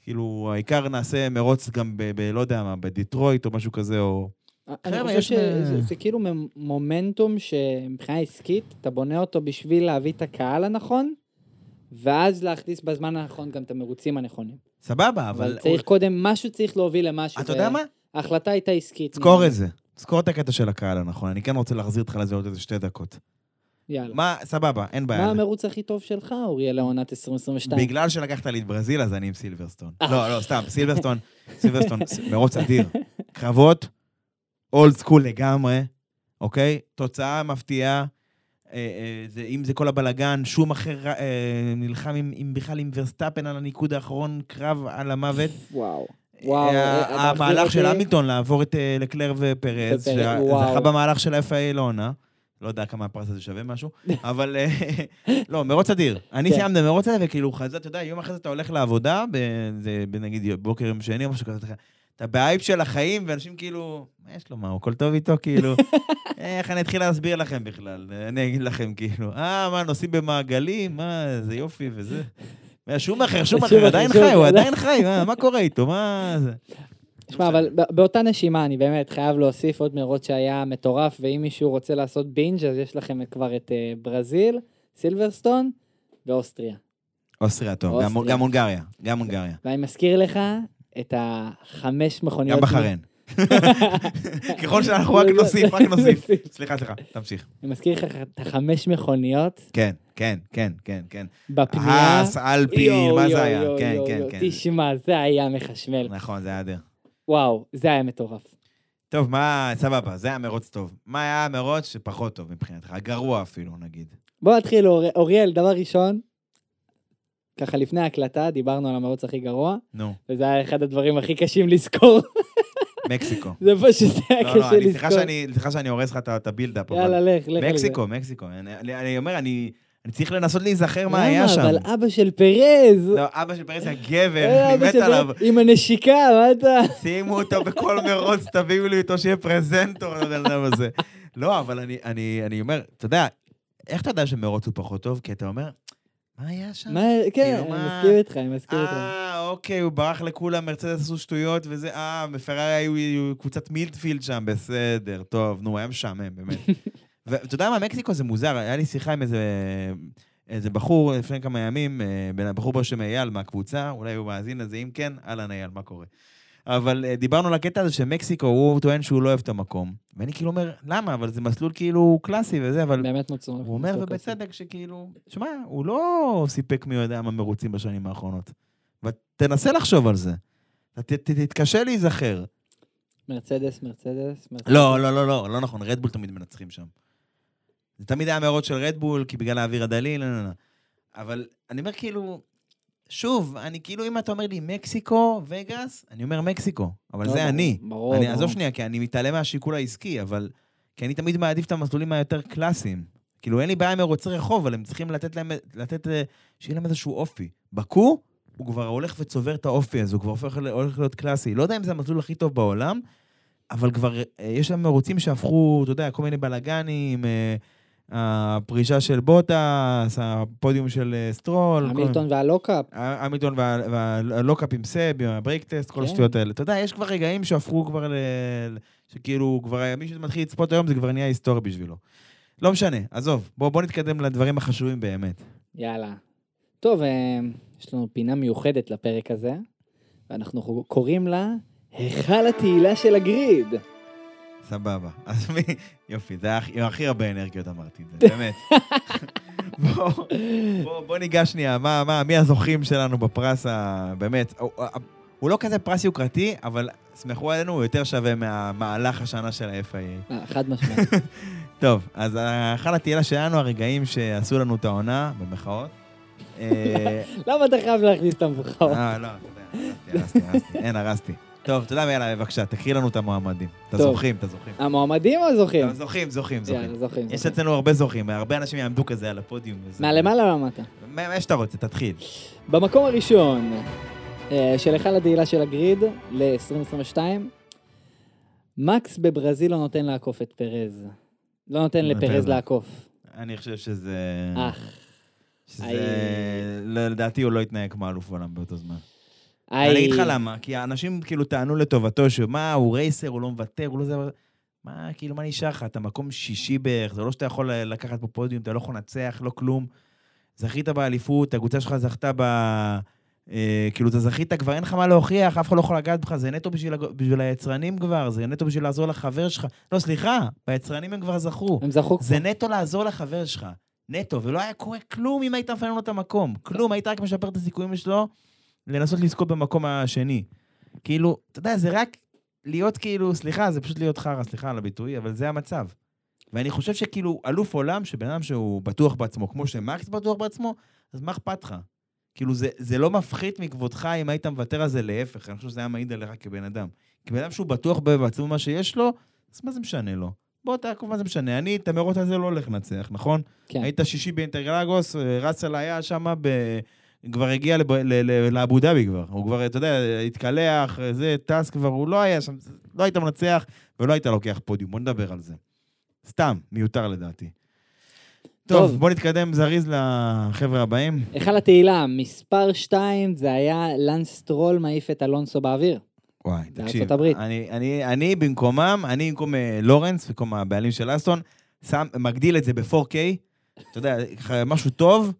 כאילו, העיקר נעשה מרוץ גם ב... ב לא יודע מה, בדיטרויט או משהו כזה, או... אני חושב שזה זה כאילו מומנטום שמבחינה עסקית, אתה בונה אותו בשביל להביא את הקהל הנכון, ואז להכניס בזמן הנכון גם את המרוצים הנכונים. סבבה, אבל אבל... צריך קודם, משהו צריך להוביל למשהו. אתה יודע מה? ההחלטה הייתה עסקית. זכור את. זה. זכור את הקטע של הקהל הנכון. אני כן רוצה להחזיר אותך לזה עוד איזה שתי דקות. יאללה. מה, סבבה, אין בעיה. מה המרוץ הכי טוב שלך, אוריאל, לעונת 2022? בגלל שלקחת לי את ברזיל, אז אני עם סילברסטון. לא, לא, סתם, סילברסטון, סילברסטון, מרוץ אדיר. קרבות, old school לגמרי, אוקיי? תוצאה מפתיעה. אה, אה, זה, אם זה כל הבלגן, שומאכר אה, נלחם עם, עם בכלל עם ורסטאפן על הניקוד האחרון, קרב על המוות. וואו. וואו. אה, אה, המהלך של המילטון לעבור את אה, לקלר ופרז, ופרז, שה- וואו. זכה במהלך של ה-FIA לעונה. לא יודע כמה הפרס הזה שווה משהו, אבל אה, לא, מרוץ אדיר. אני כן. סיימתי במרוץ הזה, וכאילו חזה, אתה יודע, יום אחרי זה אתה הולך לעבודה, זה בנגיד בוקר יום שני או משהו כזה, אתה- באייפ של החיים, ואנשים כאילו, מה יש לו, מה, הכל טוב איתו, כאילו, איך אני אתחיל להסביר לכם בכלל? אני אגיד לכם, כאילו, אה, מה, נוסעים במעגלים? מה, איזה יופי וזה. שומאחר, שומאחר שומאחר, עדיין שומאחר, חי, הוא עדיין- עדיין חי, מה קורה איתו? מה זה? תשמע, אבל ב- באותה נשימה, אני באמת חייב להוסיף עוד מרוץ שהיה מטורף, ואם מישהו רוצה לעשות בינג', אז יש לכם כבר את אה, ברזיל, סילברסטון ואוסטריה. אוסטריה טוב, גם-. גם הונגריה, גם הונגריה. ואני מזכיר לך את החמש מכוניות... גם בחריין. ככל שאנחנו רק נוסיף, רק נוסיף. סליחה, סליחה, תמשיך. אני מזכיר לך את החמש מכוניות כן, כן, כן, כן, כן. בפנייה. האס, יואו, מה זה היה? כן, כן. כן. תשמע, זה היה מחשמל. נכון, זה היה אדיר. וואו, זה היה מטורף. טוב, מה, סבבה, זה היה מרוץ טוב. מה היה המרוץ שפחות טוב מבחינתך? הגרוע אפילו, נגיד. בוא נתחיל, אור- אוריאל, דבר ראשון, ככה לפני ההקלטה, דיברנו על המרוץ הכי גרוע, נו, וזה היה אחד הדברים הכי קשים לזכור. מקסיקו. זה פשוט היה לא, לא, קשה סליחה לזכור. שאני- סליחה שאני הורס לך את ה- את ה build-up, אבל... יאללה, לך, לך. מקסיקו, מקסיקו. אני אני אומר, אני אני צריך לנסות להיזכר מה היה שם. אבל אבא של פרז. לא, אבא של פרז היה גבר, אה, אני מת עליו. פרז, עם הנשיקה, מה אתה? שימו אותו בכל מרוץ, תביאו לי אותו שיהיה פרזנטור לבן אדם הזה. לא, אבל אני, אומר, אתה יודע, איך אתה יודע שמרוץ הוא פחות טוב? כי אתה אומר, מה היה שם? מה, כן, כאילו, אני? מסכים איתך, אני מסכים איתך. אה, אוקיי, הוא ברח לכולם, מרצדס עשו שטויות וזה, אה, בפרארי היו היו קבוצת מילדפילד שם, בסדר, טוב, נו, היה משעמם, באמת. ואתה יודע מה, מקסיקו זה מוזר, היה לי שיחה עם איזה, איזה בחור לפני כמה ימים, אה, בחור בשם אייל מהקבוצה, אולי הוא מאזין לזה, אם כן, אהלן אייל, מה קורה? אבל אה, דיברנו על הקטע הזה שמקסיקו, הוא טוען שהוא לא אוהב את המקום. ואני כאילו אומר, למה? אבל זה מסלול כאילו קלאסי וזה, אבל... באמת מצאו. הוא אומר, ובצדק, שכאילו, שמע, הוא לא סיפק מי יודע מה מרוצים בשנים האחרונות. ותנסה לחשוב על זה. תתקשה להיזכר. מרצדס, מרצדס, מרצדס. לא, לא, לא, לא, לא נכון, רדבול תמיד מנצחים שם. זה תמיד היה מרוץ של רדבול, כי בגלל האוויר הדליל, לא, לא, לא. אבל אני אומר כאילו, שוב, אני כאילו, אם אתה אומר לי מקסיקו, וגאס, אני אומר מקסיקו, אבל לא, זה ברור, אני. ברור, אני ברור. עזוב שנייה, כי אני מתעלם מהשיקול העסקי, אבל... כי אני תמיד מעדיף את המסלולים היותר קלאסיים. כאילו, אין לי בעיה עם מרוצי רחוב, אבל הם צריכים לתת להם, לתת, אה, שיהיה להם איזשהו אופי. בקו, הוא כבר הולך וצובר את האופי הזה, הוא כבר הופך, הולך להיות קלאסי. לא יודע אם זה המסלול הכי טוב בעולם, אבל כבר אה, יש שם מרוצים שהפכו, אתה יודע, כל מיני בלאגנים, אה, הפרישה של בוטס, הפודיום של אה, סטרול. כל- המילטון וה lock-up. המילטון וה- וה lock-up עם סב, עם ה brake test, כל כן. השטויות האלה. אתה יודע, יש כבר רגעים שהפכו כבר ל... שכאילו, כבר מי שמתחיל לצפות היום, זה כבר נהיה היסטורי בשבילו. לא משנה, עזוב, בוא, בוא נתקדם לדברים החשובים באמת. יאללה. טוב, אה, יש לנו פינה מיוחדת לפרק הזה, ואנחנו קוראים לה היכל התהילה של ה grid. סבבה. אז מי... יופי, זה היה הכי- הרבה אנרגיות אמרתי את זה, באמת. בוא, בוא, בוא ניגש שנייה, מה, מה, מי הזוכים שלנו בפרס ה... באמת, הוא, הוא לא כזה פרס יוקרתי, אבל סמכו עלינו, הוא יותר שווה מהמהלך השנה של ה-FIA. אה, חד משמעית. טוב, אז ההיכל התהילה שלנו, הרגעים שעשו לנו את העונה, במחאות. אה, למה אתה חייב להכניס את המבחרות? אה, לא, אתה יודע, הרסתי, הרסתי. אין, הרסתי. טוב, מה, יאללה, בבקשה, תקריא לנו את המועמדים. את. הזוכים, את הזוכים. המועמדים או הזוכים? זוכים, זוכים, זוכים. זוכים. יש. אצלנו הרבה זוכים, הרבה אנשים יעמדו כזה על הפודיום. מהלמעלה למטה. מה שאתה רוצה, תתחיל. במקום הראשון אה, של היכל הדעילה של הגריד ל-2022, מקס בברזיל לא נותן לעקוף את פרז. לא נותן לא לפרז. לעקוף. אני חושב שזה... אך. שזה... לדעתי הוא לא יתנהג כמו אלוף עולם באותו זמן. אני אגיד לך למה, כי האנשים כאילו טענו לטובתו, שמה, הוא רייסר, הוא לא מוותר, הוא לא זה... מה, כאילו, מה נשאר לך? אתה מקום שישי בערך, זה לא שאתה יכול לקחת פה פודיום, אתה לא יכול לנצח, לא כלום. זכית באליפות, הקבוצה שלך זכתה ב... אה, כאילו, אתה זכית, כבר אין לך מה להוכיח, אף אחד לא יכול לגעת בך, זה נטו בשביל, בשביל היצרנים כבר, זה נטו בשביל לעזור לחבר שלך. לא, סליחה, ביצרנים הם כבר זכו. הם זכו כבר. זה נטו לעזור לחבר שלך. נטו, ולא היה קורה כלום אם היית מפנה לו את המקום. כלום, היית רק משפר את הסיכויים שלו לנסות לזכות במקום השני. כאילו, אתה יודע, זה רק להיות כאילו, סליחה, זה פשוט להיות חרא, סליחה על הביטוי, אבל זה המצב. ואני חושב שכאילו, אלוף עולם, שבן אדם שהוא בטוח בעצמו, כמו שמקס בטוח בעצמו, אז מה אכפת לך? כאילו, זה, זה לא מפחית מכבודך אם היית מוותר על זה, להפך, אני חושב שזה היה מעיד עליך כבן אדם. כי בן אדם שהוא בטוח בעצמו מה שיש לו, אז מה זה משנה לו? בוא תעקוב, מה זה משנה? אני את המרוץ הזה לא הולך לנצח, נכון? כן. היית שישי באינטרגלגוס, אה, ראסל היה שם, ב... כבר הגיע. לאבו דאבי כבר. הוא כבר, אתה יודע, התקלח, זה, טס כבר, הוא לא היה שם, לא היית מנצח ולא היית לוקח פודיום. בוא נדבר על זה. סתם, מיותר לדעתי. טוב, טוב. בוא נתקדם זריז לחבר'ה הבאים. היכל התהילה, מספר 2, זה היה לנס טרול מעיף את אלונסו באוויר. וואי, תקשיב. אני, אני, אני במקומם, אני במקום אה, לורנס, במקום הבעלים של אסטון, שם, מגדיל את זה ב-4K, אתה יודע, משהו טוב,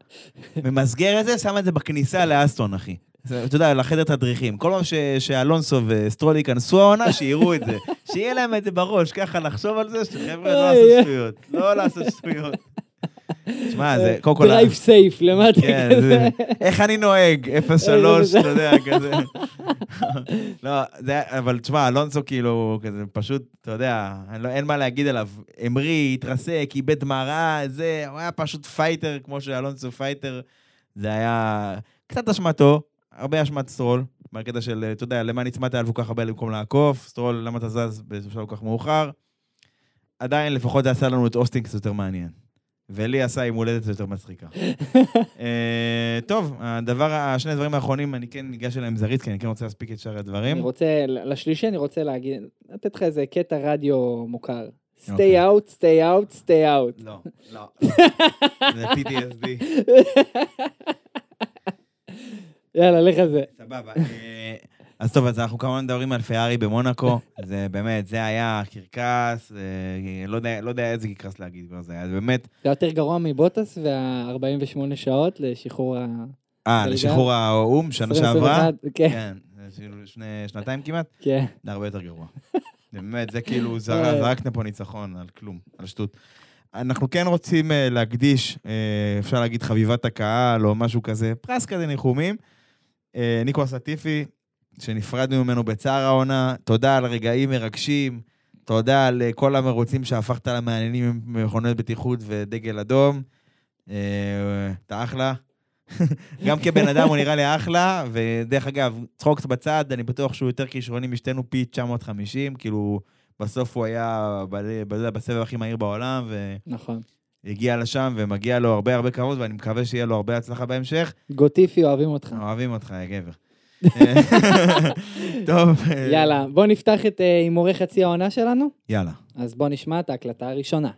ממסגר את זה, שם את זה בכניסה לאסטון, אחי. אתה יודע, לחדר תדריכים. כל פעם שאלונסו וסטרול ייכנסו העונה, שיראו את זה. שיהיה להם את זה בראש, ככה לחשוב על זה, שחבר'ה לא איי, לעשות. שטויות. לא לעשות שטויות. שמע, זה קודם כל... drive safe למטה כזה. זה- איך אני נוהג? 03, אתה יודע, כזה. לא, זה, אבל תשמע, אלונסו כאילו, כזה פשוט, אתה יודע, לא, אין מה להגיד עליו. המריא, התרסק, איבד מראה, זה, הוא היה פשוט פייטר, כמו שאלונסו פייטר. זה היה קצת אשמתו, הרבה אשמת סטרול, בקטע של, אתה יודע, למה נצמדת עליו כל כך הרבה במקום לעקוף, סטרול, למה אתה זז בשלב כל כך מאוחר. עדיין, לפחות זה עשה לנו את אוסטין קצת יותר מעניין. ולי עשה יום הולדת יותר מצחיקה. אה, טוב, הדבר, השני הדברים האחרונים, אני כן ניגש אליהם זריז, כי אני כן רוצה להספיק את שאר אני הדברים. רוצה, לשלישי אני רוצה להגיד, לתת לך איזה קטע רדיו מוכר. stay אוקיי. out, stay out, stay out. לא, לא. זה PTSD. יאללה, לך על זה. סבבה. אז טוב, אז אנחנו כמובן מדברים על פיארי במונאקו. זה באמת, זה היה קרקס, אה, לא יודע- לא יודע איזה קרקס להגיד כבר, זה היה באמת... זה יותר גרוע מבוטס וה-48 שעות לשחרור ה... אה? לשחרור האו"ם, שנה שעברה? 2021, כן, כן, זה כאילו לפני שנתיים כמעט. כן. זה הרבה יותר גרוע. זה באמת, זה כאילו, אה. זרקתם פה ניצחון על כלום, על שטות. אנחנו כן רוצים אה, להקדיש, אפשר להגיד חביבת הקהל או משהו כזה, פרס כזה ניחומים. ניקו אסטיפי, שנפרדנו ממנו בצער העונה, תודה על רגעים מרגשים, תודה על אה, כל המרוצים שהפכת למעניינים עם מכוניות בטיחות ודגל אדום. אה, אתה אחלה. גם כבן אדם הוא נראה לי אחלה, ודרך אגב, צחוק בצד, אני בטוח שהוא יותר כישרוני משתינו פי 950, כאילו, בסוף הוא היה בסבב הכי מהיר בעולם, נכון. והגיע לשם, ומגיע לו הרבה הרבה כבוד, ואני מקווה שיהיה לו הרבה הצלחה בהמשך. גוטיפי, אוהבים אותך. אוהבים אותך, יא גבר. טוב. אה, יאללה, בוא נפתח את אה, הימורי חצי העונה שלנו. יאללה. אז בוא נשמע את ההקלטה הראשונה.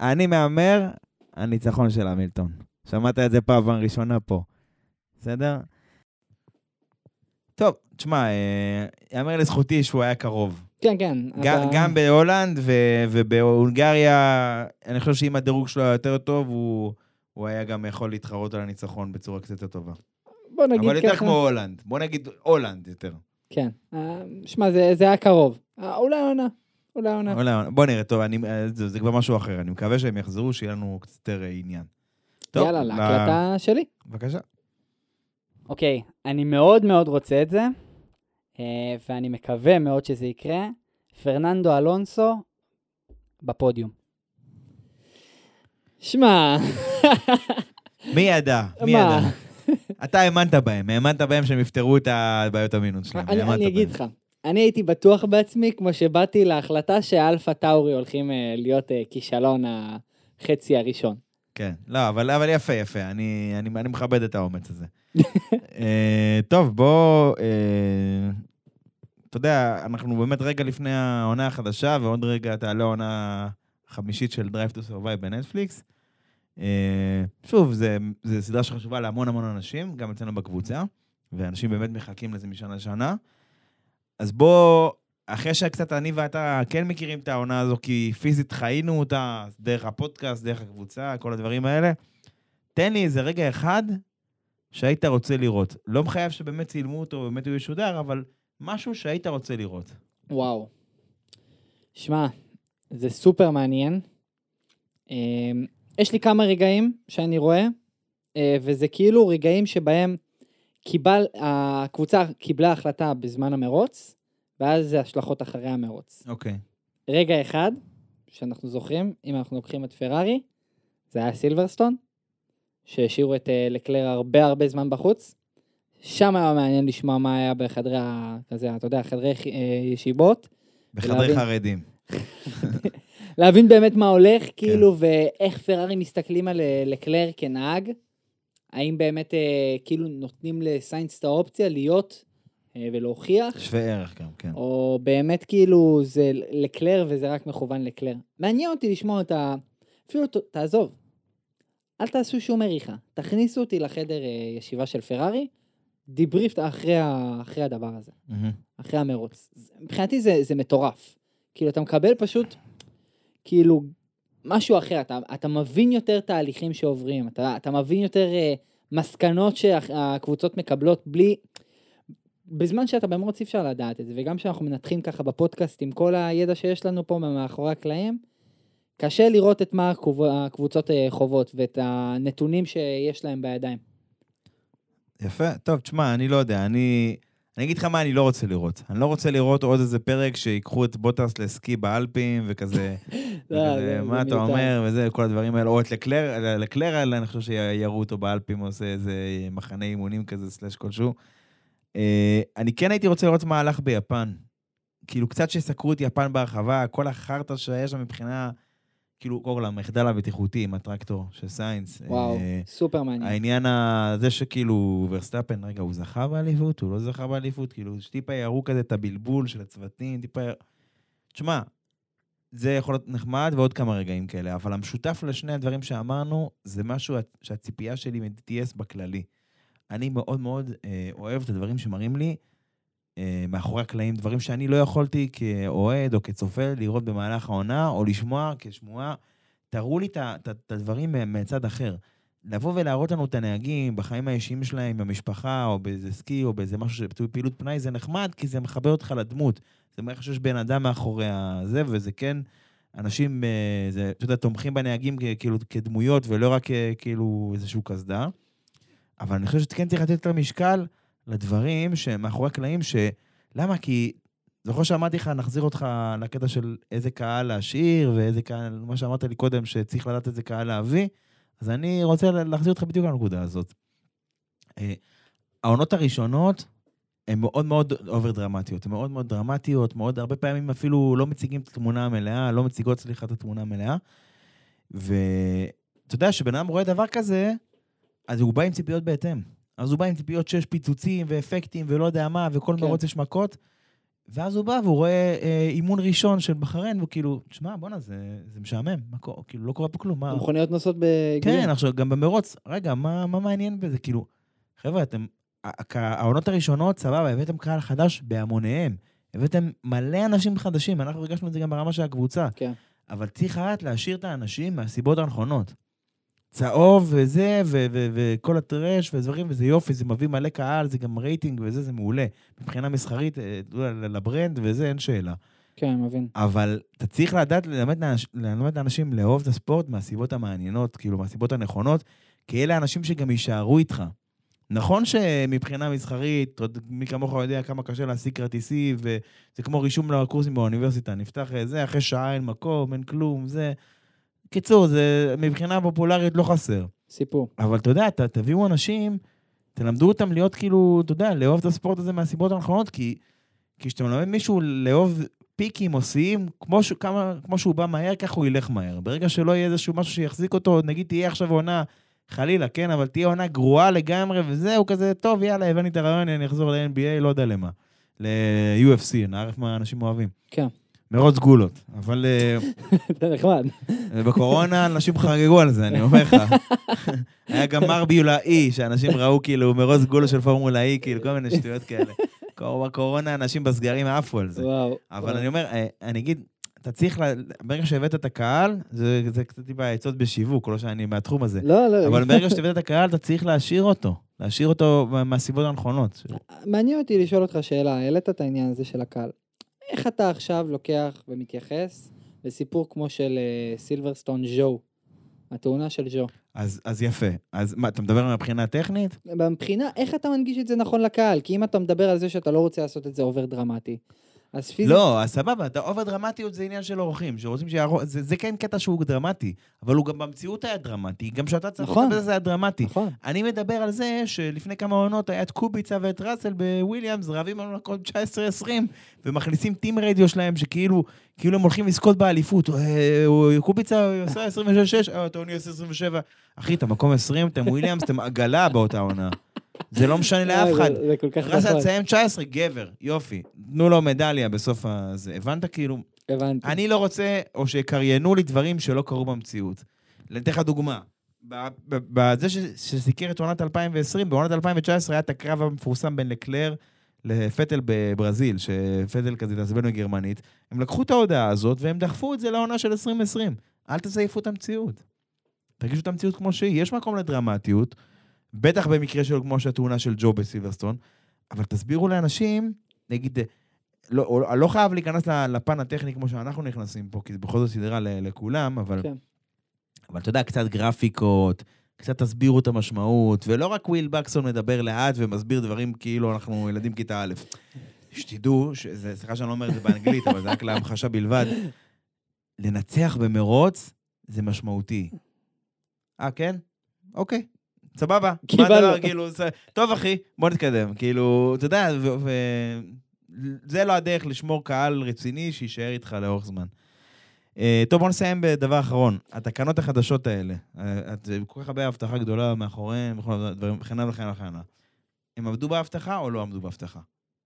אני מהמר, הניצחון של המילטון. שמעת את זה פעם ראשונה פה. בסדר? טוב, תשמע, אה, יאמר לזכותי שהוא היה קרוב. כן, כן. גם, אתה- גם בהולנד ו- ובהונגריה, אני חושב שאם הדירוג שלו היה יותר טוב, הוא, הוא היה גם יכול להתחרות על הניצחון בצורה קצת יותר טובה. בוא נגיד אבל יותר ככה. כמו הולנד. בוא נגיד הולנד יותר. כן. אה, שמע, זה זה היה קרוב. אה, אולי עונה. אולי עונה. הולנד. בוא נראה, טוב, אני, אה, זה, זה כבר משהו אחר. אני מקווה שהם יחזרו, שיהיה לנו קצת יותר עניין. טוב, יאללה, ב- להקלטה שלי. בבקשה. אוקיי, אני מאוד מאוד רוצה את זה, ואני מקווה מאוד שזה יקרה. פרננדו אלונסו בפודיום. שמע, מי ידע? מי? ידע? אתה האמנת בהם, האמנת בהם שהם יפתרו את הבעיות המינוס שלהם. אני, אני אגיד. לך, אני הייתי בטוח בעצמי, כמו שבאתי להחלטה שאלפה טאורי הולכים אה, להיות אה, כישלון החצי הראשון. כן, לא, אבל, אבל יפה, יפה, אני, אני, אני מכבד את האומץ הזה. אה, טוב, בוא, אה, אתה יודע, אנחנו באמת רגע לפני העונה החדשה, ועוד רגע תעלה העונה החמישית של Drive to Survive בנטפליקס. אה, שוב, זה סדרה שחשובה להמון המון אנשים, גם אצלנו בקבוצה, ואנשים באמת מחכים לזה משנה לשנה. אז בוא, אחרי שקצת אני ואתה כן מכירים את העונה הזו, כי פיזית חיינו אותה, דרך הפודקאסט, דרך הקבוצה, כל הדברים האלה, תן לי איזה רגע אחד שהיית רוצה לראות. לא מחייב שבאמת צילמו אותו, באמת הוא ישודר, אבל משהו שהיית רוצה לראות. וואו. שמע, זה סופר מעניין. יש לי כמה רגעים שאני רואה, אה, וזה כאילו רגעים שבהם קיבל, הקבוצה קיבלה החלטה בזמן המרוץ, ואז זה השלכות אחרי המרוץ. אוקיי. רגע אחד, שאנחנו זוכרים, אם אנחנו לוקחים את פרארי, זה היה סילברסטון, שהשאירו את אה, לקלר הרבה הרבה זמן בחוץ. שם היה מעניין לשמוע מה היה בחדרי, כזה, אתה יודע, חדרי אה, ישיבות. בחדרי להבין. חרדים. להבין באמת מה הולך, כן. כאילו, ואיך פרארי מסתכלים על אה, לקלר כנהג. האם באמת, אה, כאילו, נותנים לסיינס את האופציה להיות אה, ולהוכיח, שווה ערך גם, כן. או באמת, כאילו, זה לקלר וזה רק מכוון לקלר. מעניין אותי לשמוע את ה... אפילו, ת- תעזוב, אל תעשו שום מריחה. תכניסו אותי לחדר אה, ישיבה של פרארי, דיבריף אחרי, ה- אחרי הדבר הזה. מהמם. אחרי המרוץ. מבחינתי זה, זה מטורף. כאילו, אתה מקבל פשוט, כאילו, משהו אחר, אתה, אתה מבין יותר תהליכים שעוברים, אתה, אתה מבין יותר אה, מסקנות שהקבוצות מקבלות בלי... בזמן שאתה במרוץ אי אפשר לדעת את זה, וגם כשאנחנו מנתחים ככה בפודקאסט עם כל הידע שיש לנו פה מאחורי הקלעים, קשה לראות את מה הקבוצ- הקבוצות אה, חוות ואת הנתונים שיש להם בידיים. יפה. טוב, תשמע, אני לא יודע, אני... אני אגיד לך מה אני לא רוצה לראות. אני לא רוצה לראות עוד איזה פרק שיקחו את בוטס לסקי באלפים, וכזה, לא, וכזה, מה אתה. אומר, וזה, כל הדברים האלה. או את לקלר, אני חושב שיראו אותו באלפים, עושה איזה מחנה אימונים כזה, סלאש כלשהו. אה, אני כן הייתי רוצה לראות מה הלך ביפן. כאילו, קצת שיסקרו את יפן בהרחבה, כל החרטא שהיה שם מבחינה, כאילו, קודם כל המחדל הבטיחותי עם הטרקטור של סיינס. וואו, אה, סופר מעניין. העניין הזה שכאילו ורסטאפן, רגע, הוא זכה באליפות? הוא לא זכה באליפות? כאילו, שטיפה יראו כזה את הבלבול של הצוותים, טיפה... תשמע, זה יכול להיות נחמד ועוד כמה רגעים כאלה, אבל המשותף לשני הדברים שאמרנו, זה משהו שהציפייה שלי מ-DTS בכללי. אני מאוד מאוד אה, אוהב את הדברים שמראים לי מאחורי הקלעים, דברים שאני לא יכולתי כאוהד או כצופה לראות במהלך העונה, או לשמוע כשמועה. תראו לי את הדברים מצד אחר. לבוא ולהראות לנו את הנהגים בחיים האישיים שלהם, במשפחה, או באיזה סקי, או באיזה משהו פעילות פנאי, זה נחמד, כי זה מחבר אותך לדמות. זה אומר לך שיש בן אדם מאחורי הזה, וזה כן, אנשים, אה, זה, אתה יודע, תומכים בנהגים כאילו כדמויות, ולא רק אה, כאילו איזשהו קסדה. אבל אני חושב שכן צריך לתת יותר משקל לדברים שמאחורי הקלעים, ש... למה? כי זוכר שאמרתי לך, נחזיר אותך לקטע של איזה קהל להשאיר, ואיזה קהל, מה שאמרת לי קודם, שצריך לדעת איזה קהל להביא, אז אני רוצה להחזיר אותך בדיוק לנקודה הזאת. אה, העונות הראשונות הן מאוד מאוד אובר דרמטיות, הן מאוד מאוד דרמטיות, מאוד, הרבה פעמים אפילו לא מציגים את התמונה המלאה, לא מציגות, סליחה, את התמונה המלאה. ואתה יודע, כשבן אדם רואה דבר כזה, אז הוא בא עם ציפיות בהתאם. אז הוא בא עם ציפיות שיש פיצוצים ואפקטים ולא יודע מה, וכל כן. מרוץ יש מכות. ואז הוא בא והוא רואה אה, אימון ראשון של בחריין, והוא כאילו, תשמע, בואנה, זה, זה משעמם, מה, קורה? כאילו, לא קורה פה כלום, מה... המכוניות נוסעות בגלוי. כן, עכשיו, גם במרוץ, רגע, מה, מה מעניין בזה? כאילו, חבר'ה, אתם, העונות הראשונות, סבבה, הבאתם קהל חדש בהמוניהם. הבאתם מלא אנשים חדשים, אנחנו הרגשנו את זה גם ברמה של הקבוצה. כן. אבל צריך לדעת להשאיר את האנשים מהסיבות הנכונות. צהוב וזה, ו- ו- וכל הטרש ודברים, וזה יופי, זה מביא מלא קהל, זה גם רייטינג וזה, זה מעולה. מבחינה מסחרית, אה, לברנד וזה, אין שאלה. כן, מבין. אבל אתה צריך לדעת ללמד לאנש- ללמד לאנשים לאהוב את הספורט מהסיבות המעניינות, כאילו, מהסיבות הנכונות, כי אלה האנשים שגם יישארו איתך. נכון שמבחינה מסחרית, יודע, מי כמוך יודע כמה קשה להשיג כרטיסים, וזה כמו רישום לקורסים באוניברסיטה, נפתח אה, זה, אחרי שעה אין מקום, אין כלום, זה... קיצור, זה מבחינה פופולרית לא חסר. סיפור. אבל אתה יודע, אתה, תביאו אנשים, תלמדו אותם להיות כאילו, אתה יודע, לאהוב את הספורט הזה מהסיבות הנכונות, כי כי כשאתה מלמד מישהו לאהוב פיקים או שיאים, כמו, ש- כמה- כמו שהוא בא מהר, ככה הוא ילך מהר. ברגע שלא יהיה איזשהו משהו שיחזיק אותו, נגיד תהיה עכשיו עונה, חלילה, כן, אבל תהיה עונה גרועה לגמרי, וזהו, כזה, טוב, יאללה, הבנתי את הרעיון, אני אחזור ל-NBA, לא יודע למה. ל-UFC, נערף מה אנשים אוהבים. כן. מרוץ סגולות. אבל אה, זה נחמד. בקורונה אנשים חגגו על זה, אני אומר לך. היה גם מרביולה אי, שאנשים ראו כאילו מרוץ סגולות של פורמולה אי, כאילו כל מיני שטויות כאלה. קור- בקורונה אנשים בסגרים עפו על זה. וואו. אבל אני אומר, אה, אני אגיד, אתה צריך, ל- ברגע שהבאת את הקהל, זה זה קצת טיפה עצות בשיווק, לא שאני מהתחום הזה. לא, לא. אבל ברגע שהבאת את הקהל, אתה צריך להשאיר אותו. להשאיר אותו מה- מהסיבות הנכונות. מעניין אותי לשאול אותך שאלה, העלית את העניין הזה של הקהל. איך אתה עכשיו לוקח ומתייחס לסיפור כמו של אה, סילברסטון ג'ו, התאונה של ג'ו? אז אז יפה. אז מה, אתה מדבר מבחינה טכנית? מבחינה, איך אתה מנגיש את זה נכון לקהל? כי אם אתה מדבר על זה שאתה לא רוצה לעשות את זה over דרמטי, אז פיזית... לא, אז סבבה, over דרמטיות זה עניין של עורכים, שרוצים שיערוך, זה, זה כן קטע שהוא דרמטי, אבל הוא גם במציאות היה דרמטי, גם כשאתה צריך נכון. לדבר על זה היה דרמטי. נכון. אני מדבר על זה שלפני כמה עונות היה את קוביצה ואת ראסל בוויליאמס, רבים לנו הכל 19-20, ומכניסים טים רדיו שלהם, שכאילו כאילו הם הולכים לזכות באליפות. אה, קוביצה עושה 26-6, אה, טוני עושה 27. אחי, אתה מקום 20, אתם וויליאמס, אתם עגלה באותה עונה. זה לא משנה לאף אה, אחד. זה- כל כך נכון. תסיים 19, גבר, יופי. תנו לו מדליה בסוף הזה. הבנת? כאילו, הבנתי. אני לא רוצה, או שקריינו לי דברים שלא קרו במציאות. אני אתן לך דוגמה. בזה שסיקר את עונת 2020, בעונת 2019 היה את הקרב המפורסם בין לקלר לפטל בברזיל, שפטל כזה התעצבן בגרמנית. הם לקחו את ההודעה הזאת והם דחפו את זה לעונה של 2020. אל תזייפו את המציאות. תרגישו את המציאות כמו שהיא. יש מקום לדרמטיות, בטח במקרה של כמו שהתאונה של ג'ו בסילברסטון, אבל תסבירו לאנשים, נגיד, לא, או- לא חייב להיכנס לפן הטכני כמו שאנחנו נכנסים פה, כי זה בכל זאת סדרה לכולם, אבל, כן. אבל אתה יודע, קצת גרפיקות, קצת תסבירו את המשמעות, ולא רק וויל בקסון מדבר לאט ומסביר דברים כאילו אנחנו ילדים כיתה א'. שתדעו, שזה- סליחה שאני לא אומר את זה באנגלית, אבל זה רק להמחשה בלבד, לנצח במרוץ זה משמעותי. אה, כן? אוקיי. סבבה. מה קיבלנו. כאילו, זה- טוב אחי, בוא נתקדם. כאילו, אתה יודע, זה לא הדרך לשמור קהל רציני שיישאר איתך לאורך זמן. אה, טוב, בוא נסיים בדבר אחרון. התקנות החדשות האלה, אה, את- כל כך הרבה הבטחה גדולה מאחוריהם, וכל הדברים, וכן הלאה וכן הלאה. הם עמדו בהבטחה או לא עמדו בהבטחה?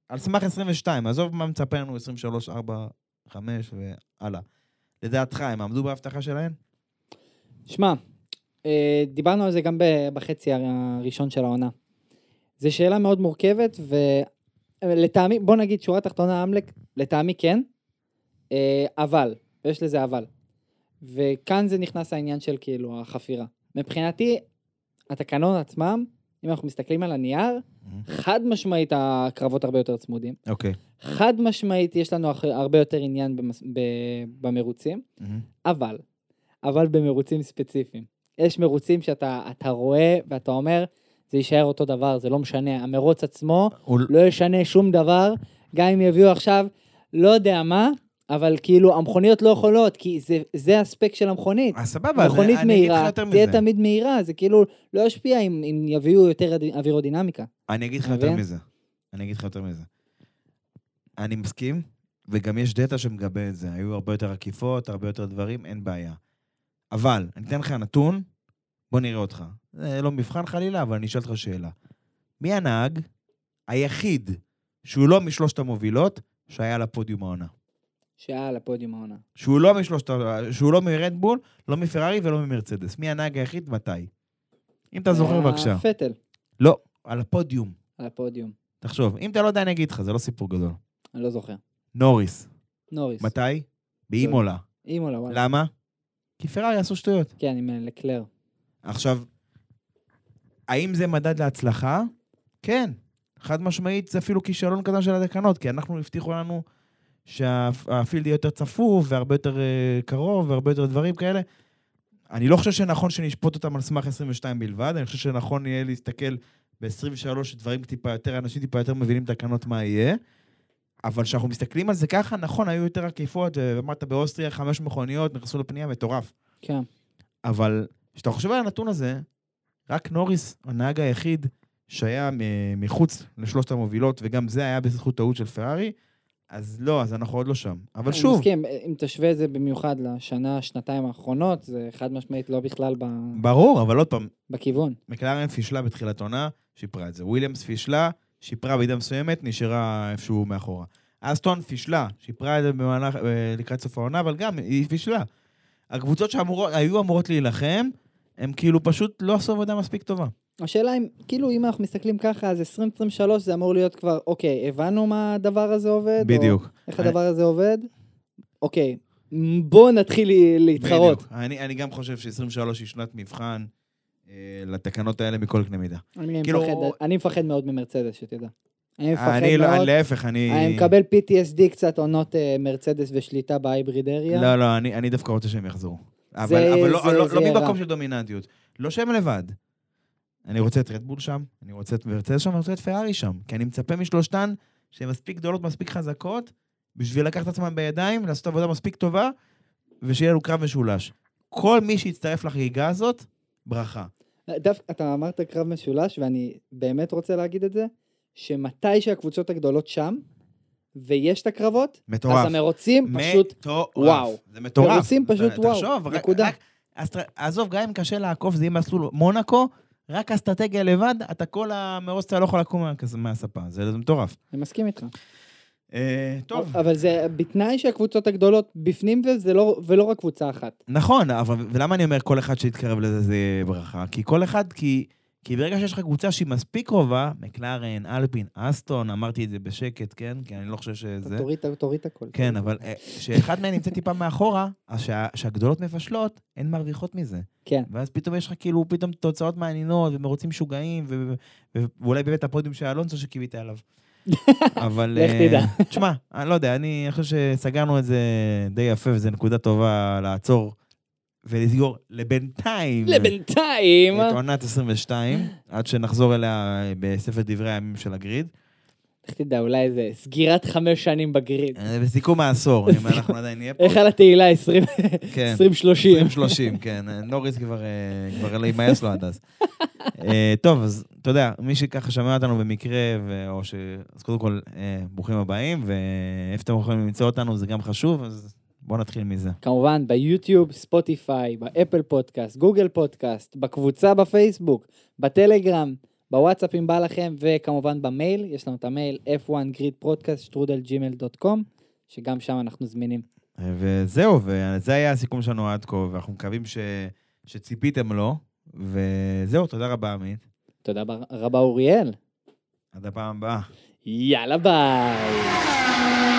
על סמך 22, עזוב מה מצפה לנו 23, 4, 5 והלאה. לדעתך, הם עמדו בהבטחה שלהם? שמע, דיברנו על זה גם בחצי הראשון של העונה. זו שאלה מאוד מורכבת, ולטעמי, בוא נגיד שורה תחתונה אמלק, לטעמי כן, אה, אבל, ויש לזה אבל. וכאן זה נכנס העניין של כאילו החפירה. מבחינתי, התקנון עצמם, אם אנחנו מסתכלים על הנייר, חד משמעית הקרבות הרבה יותר צמודים. אוקיי. חד משמעית יש לנו הרבה יותר עניין במס- ב- במרוצים. אבל, אבל במרוצים ספציפיים. יש מרוצים שאתה אתה רואה ואתה אומר, זה יישאר אותו דבר, זה לא משנה. המרוץ עצמו הוא- לא ישנה שום דבר, גם אם יביאו עכשיו, לא יודע מה, אבל כאילו המכוניות לא יכולות, כי זה, זה הספק של המכונית. אז סבבה, מכונית אני אגיד לך מהירה, יותר תהיה מזה. תמיד מהירה, זה כאילו לא ישפיע אם, אם יביאו יותר אווירודינמיקה. אני אגיד לך יותר? מזה. אני אגיד לך יותר מזה. אני מסכים, וגם יש דאטה שמגבה את זה. היו הרבה יותר עקיפות, הרבה יותר דברים, אין בעיה. אבל, אני אתן לך נתון, בוא נראה אותך. זה לא מבחן חלילה, אבל אני אשאל אותך שאלה. מי הנהג היחיד שהוא לא משלושת המובילות שהיה על הפודיום העונה? שהיה על הפודיום העונה. שהוא לא משלושת, שהוא לא מרדבול, לא מפרארי ולא ממרצדס. מי הנהג היחיד? מתי? אם אתה זוכר, היה בבקשה. פטל, לא, על הפודיום. על הפודיום. תחשוב, אם אתה לא יודע, אני אגיד לך, זה לא סיפור גדול. אני לא זוכר. נוריס. נוריס. מתי? באימולה. אימולה, וואלה. למה? כי פרארי עשו שטויות. כן, עם אה, לקלר. עכשיו, האם זה מדד להצלחה? כן. חד משמעית, זה אפילו כישלון קטן של התקנות, כי אנחנו הבטיחו לנו שהפילד יהיה יותר צפוף והרבה יותר אה, קרוב והרבה יותר דברים כאלה. אני לא חושב שנכון שנשפוט אותם על סמך 22 בלבד, אני חושב שנכון יהיה להסתכל ב-23 דברים טיפה יותר, אנשים טיפה יותר מבינים תקנות מה יהיה. אבל כשאנחנו מסתכלים על זה ככה, נכון, היו יותר עקיפות, ואמרת באוסטריה חמש מכוניות, נכנסו לפנייה, מטורף. כן. אבל כשאתה חושב על הנתון הזה, רק נוריס, הנהג היחיד שהיה מחוץ לשלושת המובילות, וגם זה היה בזכות טעות של פרארי, אז לא, אז אנחנו עוד לא שם. אבל אני שוב, מסכים, אם תשווה את זה במיוחד לשנה, שנתיים האחרונות, זה חד משמעית לא בכלל ב... ברור, אבל עוד פעם, בכיוון. מקלרן פישלה בתחילת עונה, שיפרה את זה. וויליאמס פישלה, שיפרה במידה מסוימת, נשארה איפשהו מאחורה. אסטון פישלה, שיפרה את זה במהלך, אה, לקראת סוף העונה, אבל גם היא פישלה. הקבוצות שהיו אמורות להילחם, הם כאילו פשוט לא עשו עבודה מספיק טובה. השאלה אם, כאילו, אם אנחנו מסתכלים ככה, אז 2023 זה אמור להיות כבר, אוקיי, הבנו מה הדבר הזה עובד? בדיוק. או איך הדבר הזה עובד? אוקיי, בואו נתחיל להתחרות. בדיוק. אני, אני גם חושב ש-23 היא שנת מבחן לתקנות האלה מכל קנה מידה. אני כאילו- מפחד, אני מפחד מאוד ממרצדס, שתדע. אני מפחד אני לא, מאוד. אני, להפך, אני... אני מקבל PTSD קצת עונות אה, מרצדס ושליטה בהיברידריה. לא, לא, אני, אני דווקא רוצה שהם יחזרו. אבל, זה- אבל לא, זה- לא, זה לא ממקום. של דומיננטיות. לא שהם לבד. אני רוצה את רדבול שם, אני רוצה את מרצדס שם, אני רוצה את פרארי שם. כי אני מצפה משלושתן שהן מספיק גדולות, מספיק חזקות, בשביל לקחת את עצמן בידיים, לעשות עבודה מספיק טובה, ושיהיה לנו קרב משולש. כל מי שיצטרף לחגיגה הזאת, ברכה. דווקא אתה אמרת קרב משולש, ואני באמת רוצה להגיד את זה, שמתי שהקבוצות הגדולות שם, ויש את הקרבות, מטורף. אז המרוצים פשוט מטורף. וואו. זה מטורף. מרוצים פשוט וואו, תחשוב, נקודה. רק אסטר- עזוב, גם אם קשה לעקוף, זה יהיה מסלול מונאקו, רק אסטרטגיה לבד, אתה כל המרוץ אתה לא יכול לקום מהספה. זה זה מטורף. אני מסכים איתך. אה, טוב. אבל זה בתנאי שהקבוצות הגדולות בפנים וזה לא, ולא רק קבוצה אחת. נכון, אבל ולמה אני אומר כל אחד שיתקרב לזה זה ברכה? כי כל אחד, כי... כי ברגע שיש לך קבוצה שהיא מספיק קרובה, מקלרן, אלפין, אסטון, אמרתי את זה בשקט, כן? כי אני לא חושב שזה... תוריד, תוריד הכל. כן, אבל אה, כשאחד מהן נמצא טיפה מאחורה, אז שה- שהגדולות מפשלות, הן מרוויחות מזה. כן. ואז פתאום יש לך כאילו פתאום תוצאות מעניינות ומרוצים משוגעים, ואולי באמת הפודיום של אלונסו שקיווית עליו. אבל... לך אה, תדע. תשמע, אני לא יודע, אני חושב שסגרנו את זה די יפה, וזו נקודה טובה לעצור ולסגור לבינתיים לבינתיים, את עונת 22, עד שנחזור אליה בספר דברי הימים של הגריד. לך תדע, אולי זה סגירת חמש שנים ב grid. אה, בסיכום העשור, אם אנחנו עדיין נהיה פה. היכל התהילה 20 כן. 2030? 2030, כן. נוריס כבר, אה, כבר לא יימאס לו עד אז. אה, טוב, אז אתה יודע, מי שככה שומע אותנו במקרה, או ש... אז קודם כל, אה, ברוכים הבאים, ואיפה אתם יכולים למצוא אותנו זה גם חשוב, אז בואו נתחיל מזה. כמובן ביוטיוב, ספוטיפיי, באפל פודקאסט, גוגל פודקאסט, בקבוצה בפייסבוק, בטלגרם, בוואטסאפ אם בא לכם, וכמובן במייל, יש לנו את המייל f1gridpodcast.gmail.com, שגם שם אנחנו זמינים. וזהו, וזה היה הסיכום שלנו עד כה, ואנחנו מקווים ש... שציפיתם לו, וזהו, תודה רבה, עמית. תודה רבה אוריאל. עד הפעם הבאה. יאללה ביי.